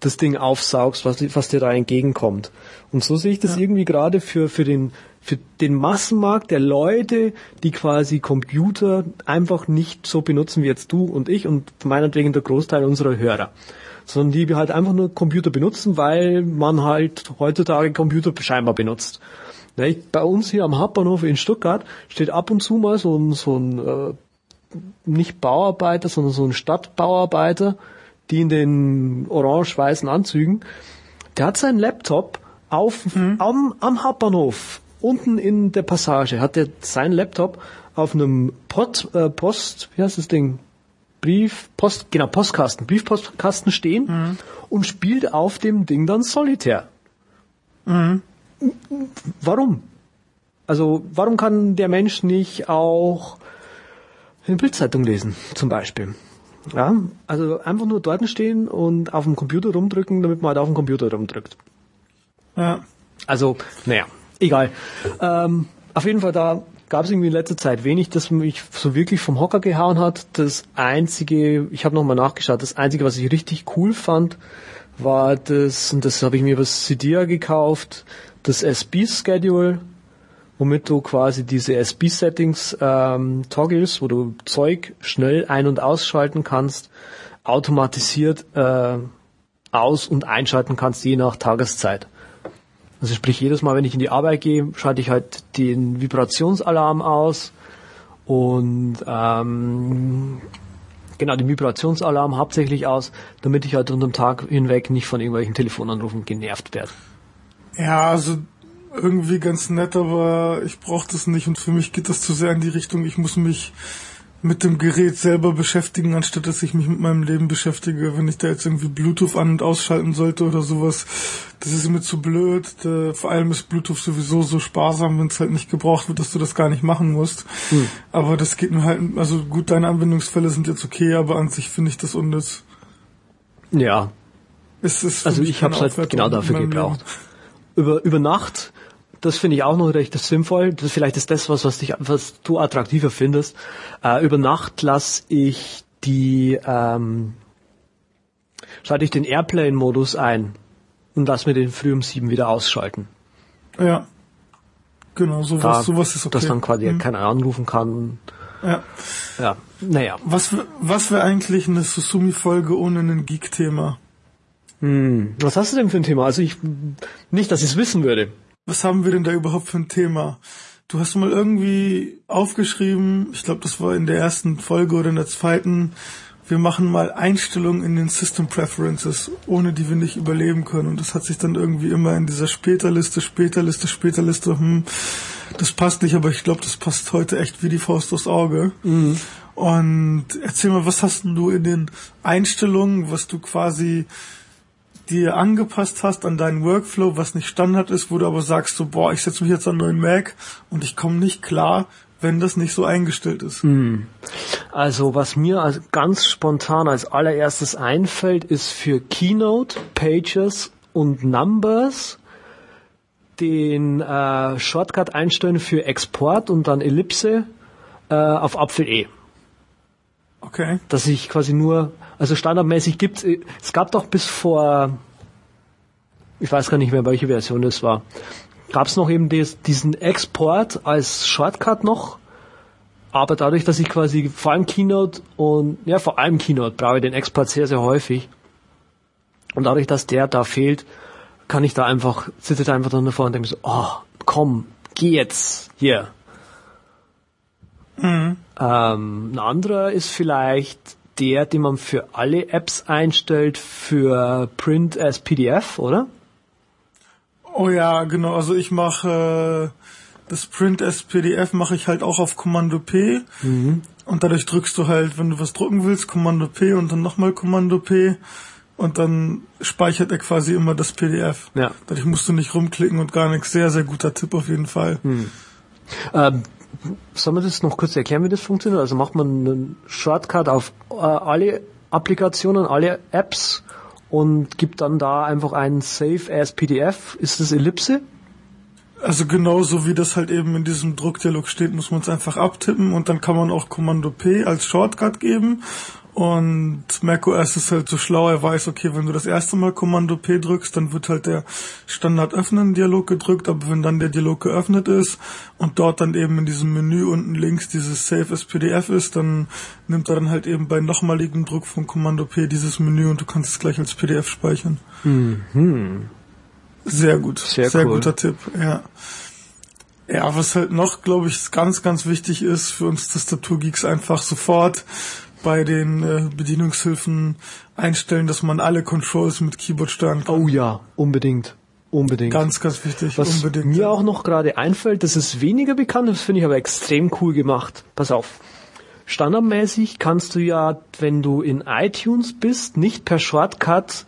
S1: das Ding aufsaugst, was, was dir da entgegenkommt. Und so sehe ich das ja. irgendwie gerade für, für den, für den Massenmarkt der Leute, die quasi Computer einfach nicht so benutzen wie jetzt du und ich und meinetwegen der Großteil unserer Hörer. Sondern die halt einfach nur Computer benutzen, weil man halt heutzutage Computer scheinbar benutzt. Ne, bei uns hier am Hauptbahnhof in Stuttgart steht ab und zu mal so ein, so ein äh, nicht Bauarbeiter, sondern so ein Stadtbauarbeiter, die in den orange-weißen Anzügen, der hat seinen Laptop auf, mhm. am, am Hauptbahnhof, unten in der Passage, hat er seinen Laptop auf einem Pot, äh, Post, wie heißt das Ding? Brief, Post, genau, Postkasten, Briefpostkasten stehen mhm. und spielt auf dem Ding dann Solitär. Mhm warum? Also warum kann der Mensch nicht auch eine Bildzeitung lesen, zum Beispiel? Ja, also einfach nur dort stehen und auf dem Computer rumdrücken, damit man halt auf dem Computer rumdrückt. Ja. Also, naja, egal. Ähm, auf jeden Fall, da gab es irgendwie in letzter Zeit wenig, das mich so wirklich vom Hocker gehauen hat. Das einzige, ich habe nochmal nachgeschaut, das einzige, was ich richtig cool fand, war das, und das habe ich mir über Cydia gekauft, das SB-Schedule, womit du quasi diese SB-Settings ähm, toggles, wo du Zeug schnell ein- und ausschalten kannst, automatisiert äh, aus- und einschalten kannst, je nach Tageszeit. Also sprich, jedes Mal, wenn ich in die Arbeit gehe, schalte ich halt den Vibrationsalarm aus und ähm, genau den Vibrationsalarm hauptsächlich aus, damit ich halt unter dem Tag hinweg nicht von irgendwelchen Telefonanrufen genervt werde.
S2: Ja, also irgendwie ganz nett, aber ich brauche das nicht und für mich geht das zu sehr in die Richtung, ich muss mich mit dem Gerät selber beschäftigen, anstatt dass ich mich mit meinem Leben beschäftige. Wenn ich da jetzt irgendwie Bluetooth an- und ausschalten sollte oder sowas, das ist mir zu blöd. Vor allem ist Bluetooth sowieso so sparsam, wenn es halt nicht gebraucht wird, dass du das gar nicht machen musst.
S1: Hm.
S2: Aber das geht mir halt, also gut, deine Anwendungsfälle sind jetzt okay, aber an sich finde ich das unnütz.
S1: Ja,
S2: Es ist
S1: also ich habe es halt genau dafür gebraucht. Über, über Nacht, das finde ich auch noch recht sinnvoll. Das vielleicht ist das was, was dich, was du attraktiver findest. Äh, über Nacht lasse ich die, ähm, schalte ich den Airplane-Modus ein und lass mir den früh um sieben wieder ausschalten.
S2: Ja. Genau, sowas,
S1: Da,
S2: sowas ist okay.
S1: Dass dann quasi
S2: Hm.
S1: keiner anrufen kann.
S2: Ja.
S1: Ja, naja.
S2: Was, was wäre eigentlich eine Susumi-Folge ohne ein Geek-Thema?
S1: Hm. Was hast du denn für ein Thema? Also ich, nicht, dass ich es wissen würde.
S2: Was haben wir denn da überhaupt für ein Thema? Du hast mal irgendwie aufgeschrieben, ich glaube, das war in der ersten Folge oder in der zweiten, wir machen mal Einstellungen in den System Preferences, ohne die wir nicht überleben können. Und das hat sich dann irgendwie immer in dieser Späterliste, Späterliste, Späterliste, hm, das passt nicht, aber ich glaube, das passt heute echt wie die Faust aufs Auge. Und erzähl mal, was hast denn du in den Einstellungen, was du quasi dir angepasst hast an deinen Workflow, was nicht Standard ist, wo du aber sagst so, boah, ich setze mich jetzt an einen neuen Mac und ich komme nicht klar, wenn das nicht so eingestellt ist.
S1: Also was mir als ganz spontan als allererstes einfällt, ist für Keynote, Pages und Numbers den äh, Shortcut einstellen für Export und dann Ellipse äh, auf Apfel E.
S2: Okay.
S1: Dass ich quasi nur, also standardmäßig gibt es gab doch bis vor, ich weiß gar nicht mehr, welche Version das war, gab es noch eben des, diesen Export als Shortcut noch, aber dadurch, dass ich quasi vor allem Keynote und, ja, vor allem Keynote brauche ich den Export sehr, sehr häufig. Und dadurch, dass der da fehlt, kann ich da einfach, sitze da einfach dann davor und denke so, oh, komm, geh jetzt, hier. Ähm, ein anderer ist vielleicht der, den man für alle Apps einstellt für Print as PDF, oder?
S2: Oh ja, genau. Also ich mache äh, das Print as PDF mache ich halt auch auf Kommando P. Und dadurch drückst du halt, wenn du was drucken willst, Kommando P und dann nochmal Kommando P. Und dann speichert er quasi immer das PDF.
S1: Ja.
S2: Dadurch musst du nicht rumklicken und gar nichts. Sehr, sehr guter Tipp auf jeden Fall.
S1: Ähm, sollen wir das noch kurz erklären, wie das funktioniert? Also macht man einen Shortcut auf äh, alle Applikationen, alle Apps und gibt dann da einfach einen Save as PDF. Ist das Ellipse?
S2: Also genauso wie das halt eben in diesem Druckdialog steht, muss man es einfach abtippen und dann kann man auch Kommando P als Shortcut geben. Und macOS ist halt so schlau, er weiß, okay, wenn du das erste Mal Kommando P drückst, dann wird halt der Standard öffnen Dialog gedrückt, aber wenn dann der Dialog geöffnet ist und dort dann eben in diesem Menü unten links dieses Save as PDF ist, dann nimmt er dann halt eben bei nochmaligem Druck von Kommando P dieses Menü und du kannst es gleich als PDF speichern. Sehr gut.
S1: Sehr
S2: Sehr,
S1: cool.
S2: guter Tipp, ja. Ja, was halt noch, glaube ich, ganz, ganz wichtig ist für uns Tastaturgeeks einfach sofort bei den äh, Bedienungshilfen einstellen, dass man alle Controls mit Keyboard steuern kann.
S1: Oh ja, unbedingt. Unbedingt.
S2: Ganz, ganz wichtig,
S1: Was
S2: unbedingt.
S1: mir auch noch gerade einfällt, das ist weniger bekannt, das finde ich aber extrem cool gemacht. Pass auf. Standardmäßig kannst du ja, wenn du in iTunes bist, nicht per Shortcut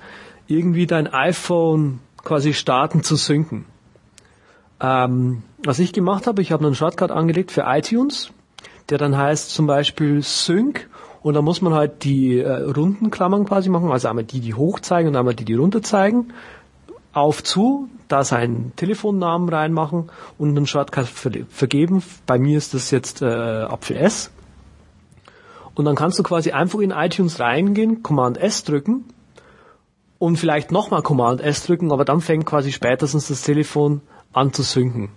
S1: irgendwie dein iPhone quasi starten zu synken. Ähm, was ich gemacht habe, ich habe einen Shortcut angelegt für iTunes, der dann heißt zum Beispiel Sync und da muss man halt die äh, runden Klammern quasi machen, also einmal die, die hoch zeigen und einmal die, die runter zeigen auf zu, da seinen Telefonnamen reinmachen und einen Shortcut ver vergeben. Bei mir ist das jetzt äh, Apfel S. Und dann kannst du quasi einfach in iTunes reingehen, Command S drücken und vielleicht nochmal Command S drücken, aber dann fängt quasi spätestens das Telefon an zu synken.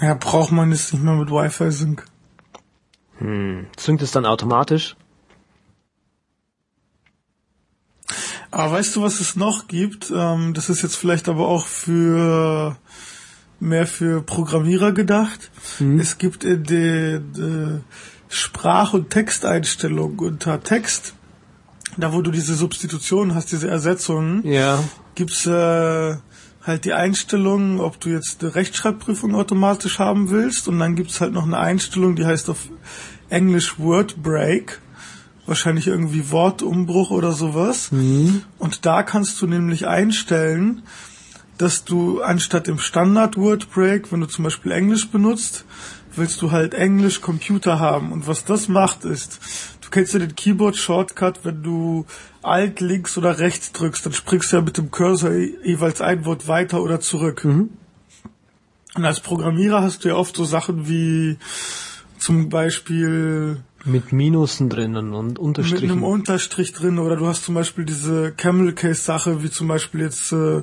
S2: ja, braucht man es nicht mehr mit Wi-Fi-Sync.
S1: Synkt es dann automatisch.
S2: Aber weißt du, was es noch gibt? Ähm, das ist jetzt vielleicht aber auch für mehr für Programmierer gedacht. Es gibt in der der Sprach- und Texteinstellung unter Text, da wo du diese Substitution hast, diese Ersetzungen,
S1: Ja.
S2: gibt's äh, halt die Einstellungen, ob du jetzt eine Rechtschreibprüfung automatisch haben willst. Und dann gibt's halt noch eine Einstellung, die heißt auf Englisch Word Break. Wahrscheinlich irgendwie Wortumbruch oder sowas.
S1: Mhm.
S2: Und da kannst du nämlich einstellen, dass du anstatt im Standard Word Break, wenn du zum Beispiel Englisch benutzt, willst du halt Englisch Computer haben. Und was das macht ist, kennst ja den Keyboard Shortcut, wenn du Alt, links oder rechts drückst, dann springst du ja mit dem Cursor jeweils ein Wort weiter oder zurück.
S1: Mhm.
S2: Und als Programmierer hast du ja oft so Sachen wie zum Beispiel
S1: Mit Minusen drinnen und
S2: mit
S1: Unterstrichen.
S2: einem Unterstrich drin oder du hast zum Beispiel diese Camel Case Sache, wie zum Beispiel jetzt äh,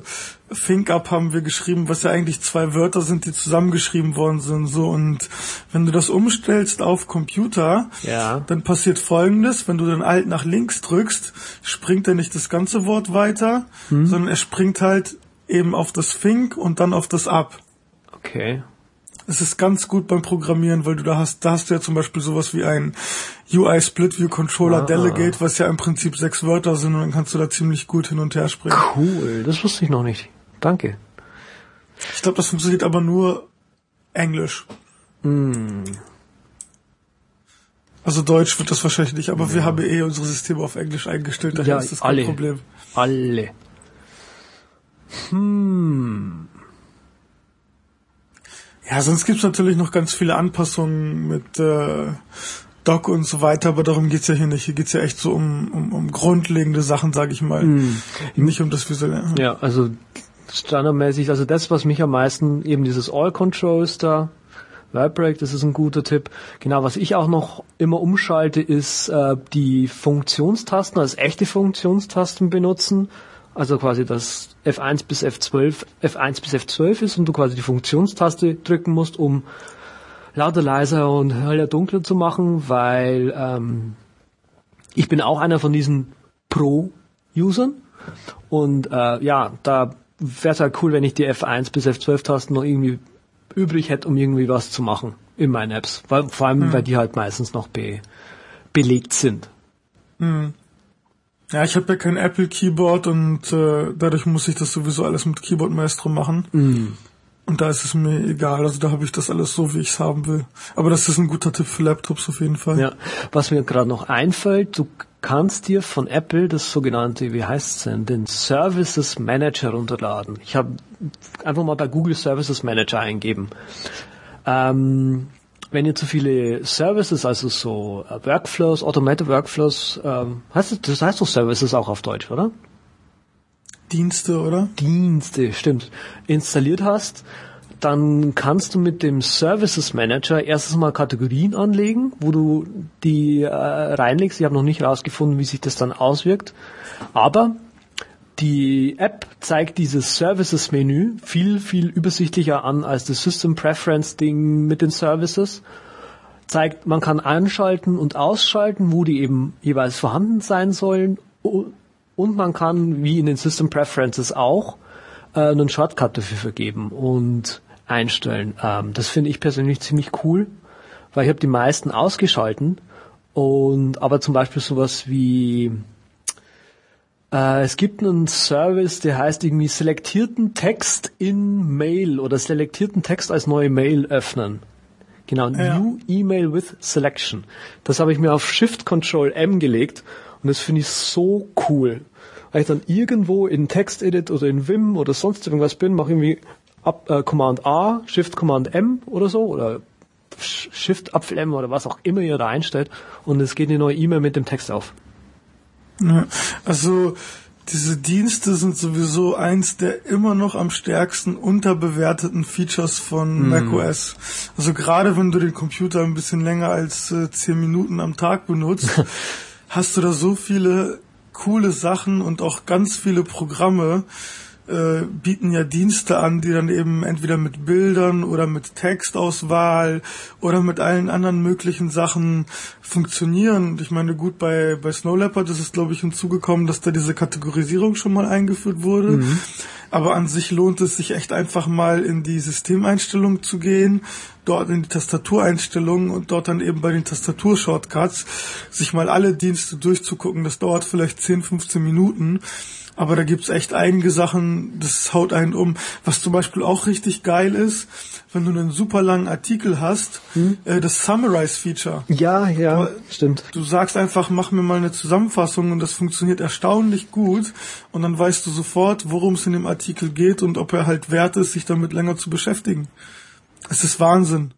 S2: Think Up haben wir geschrieben, was ja eigentlich zwei Wörter sind, die zusammengeschrieben worden sind, so und wenn du das umstellst auf Computer,
S1: Ja.
S2: dann passiert folgendes, wenn du den Alt nach links drückst, springt er nicht das ganze Wort weiter, sondern er springt halt eben auf das Think und dann auf das Up.
S1: okay.
S2: Es ist ganz gut beim Programmieren, weil du da hast, da hast du ja zum Beispiel sowas wie ein UI Split View Controller
S1: Ah.
S2: Delegate, was ja im Prinzip sechs Wörter sind und dann kannst du da ziemlich gut hin und her springen.
S1: Cool, das wusste ich noch nicht. Danke.
S2: Ich glaube, das funktioniert aber nur Englisch. Also Deutsch wird das wahrscheinlich nicht, aber wir haben eh unsere Systeme auf Englisch eingestellt, daher
S1: Ja,
S2: ist das kein
S1: alle.
S2: Problem.
S1: Alle. Hm.
S2: Ja, sonst gibt's natürlich noch ganz viele Anpassungen mit äh, Doc und so weiter, aber darum geht's ja hier nicht. Hier geht's ja echt so um, um, um grundlegende Sachen, sage ich mal. Nicht um das Visuelle.
S1: Ja, also standardmäßig, also das, was mich am meisten, eben dieses All Controls da, Vibrate, das ist ein guter Tipp. Genau, was ich auch noch immer umschalte, ist äh, die Funktionstasten, als echte Funktionstasten benutzen. Also quasi das F1 bis F12, F1 bis F12 ist und du quasi die Funktionstaste drücken musst, um lauter, leiser und heller, dunkler zu machen, weil ähm, ich bin auch einer von diesen Pro-Usern und äh, ja, da wäre es halt cool, wenn ich die F1 bis F12 Tasten noch irgendwie übrig hätte, um irgendwie was zu machen in meinen Apps. Weil, vor allem, weil die halt meistens noch be belegt sind.
S2: Ja, ich habe ja kein Apple Keyboard und äh, dadurch muss ich das sowieso alles mit Keyboard Maestro machen. Und da ist es mir egal, also da habe ich das alles so, wie ich es haben will. Aber das ist ein guter Tipp für Laptops auf jeden Fall.
S1: Ja, was mir gerade noch einfällt, du kannst dir von Apple das sogenannte, wie heißt es denn, den Services Manager runterladen. Ich habe einfach mal bei Google Services Manager eingeben. Ähm, wenn ihr zu viele Services, also so äh, Workflows, Automated Workflows, ähm, heißt das, das heißt doch Services auch auf Deutsch, oder?
S2: Dienste, oder?
S1: Dienste, stimmt, installiert hast, dann kannst du mit dem Services Manager erstens mal Kategorien anlegen, wo du die äh, reinlegst. Ich habe noch nicht herausgefunden, wie sich das dann auswirkt. Aber die App zeigt dieses Services-Menü viel, viel übersichtlicher an als das System Preference-Ding mit den Services. Zeigt, man kann einschalten und ausschalten, wo die eben jeweils vorhanden sein sollen. Und man kann, wie in den System Preferences auch, äh, einen Shortcut dafür vergeben und einstellen. Ähm, das finde ich persönlich ziemlich cool, weil ich habe die meisten ausgeschalten und aber zum Beispiel sowas wie äh, es gibt einen Service, der heißt irgendwie selektierten Text in Mail oder selektierten Text als neue Mail öffnen. Genau,
S2: Ja.
S1: New Email with Selection. Das habe ich mir auf Shift Control M gelegt und das finde ich so cool. Weil ich dann irgendwo in Textedit oder in Vim oder sonst irgendwas bin, mache irgendwie Up, äh, Command A, Shift Command M oder so oder Sh- Shift Apfel M oder was auch immer ihr da einstellt und es geht eine neue E-Mail mit dem Text auf.
S2: Ja, also diese Dienste sind sowieso eins der immer noch am stärksten unterbewerteten Features von macOS. Also gerade wenn du den Computer ein bisschen länger als äh, zehn Minuten am Tag benutzt, hast du da so viele coole Sachen und auch ganz viele Programme äh, bieten ja Dienste an, die dann eben entweder mit Bildern oder mit Textauswahl oder mit allen anderen möglichen Sachen funktionieren. Und ich meine, gut, bei, bei Snow Leopard ist es, glaube ich, hinzugekommen, dass da diese Kategorisierung schon mal eingeführt wurde. Aber an sich lohnt es sich echt einfach mal in die Systemeinstellung zu gehen, dort in die Tastatureinstellungen und dort dann eben bei den Tastaturshortcuts sich mal alle Dienste durchzugucken. Das dauert vielleicht 10, 15 Minuten. Aber da gibt's echt einige Sachen, das haut einen um. Was zum Beispiel auch richtig geil ist, wenn du einen super langen Artikel hast, hm? äh, das Summarize-Feature.
S1: Ja, ja, Aber stimmt.
S2: Du sagst einfach, mach mir mal eine Zusammenfassung und das funktioniert erstaunlich gut und dann weißt du sofort, worum es in dem Artikel geht und ob er halt wert ist, sich damit länger zu beschäftigen. Es ist Wahnsinn.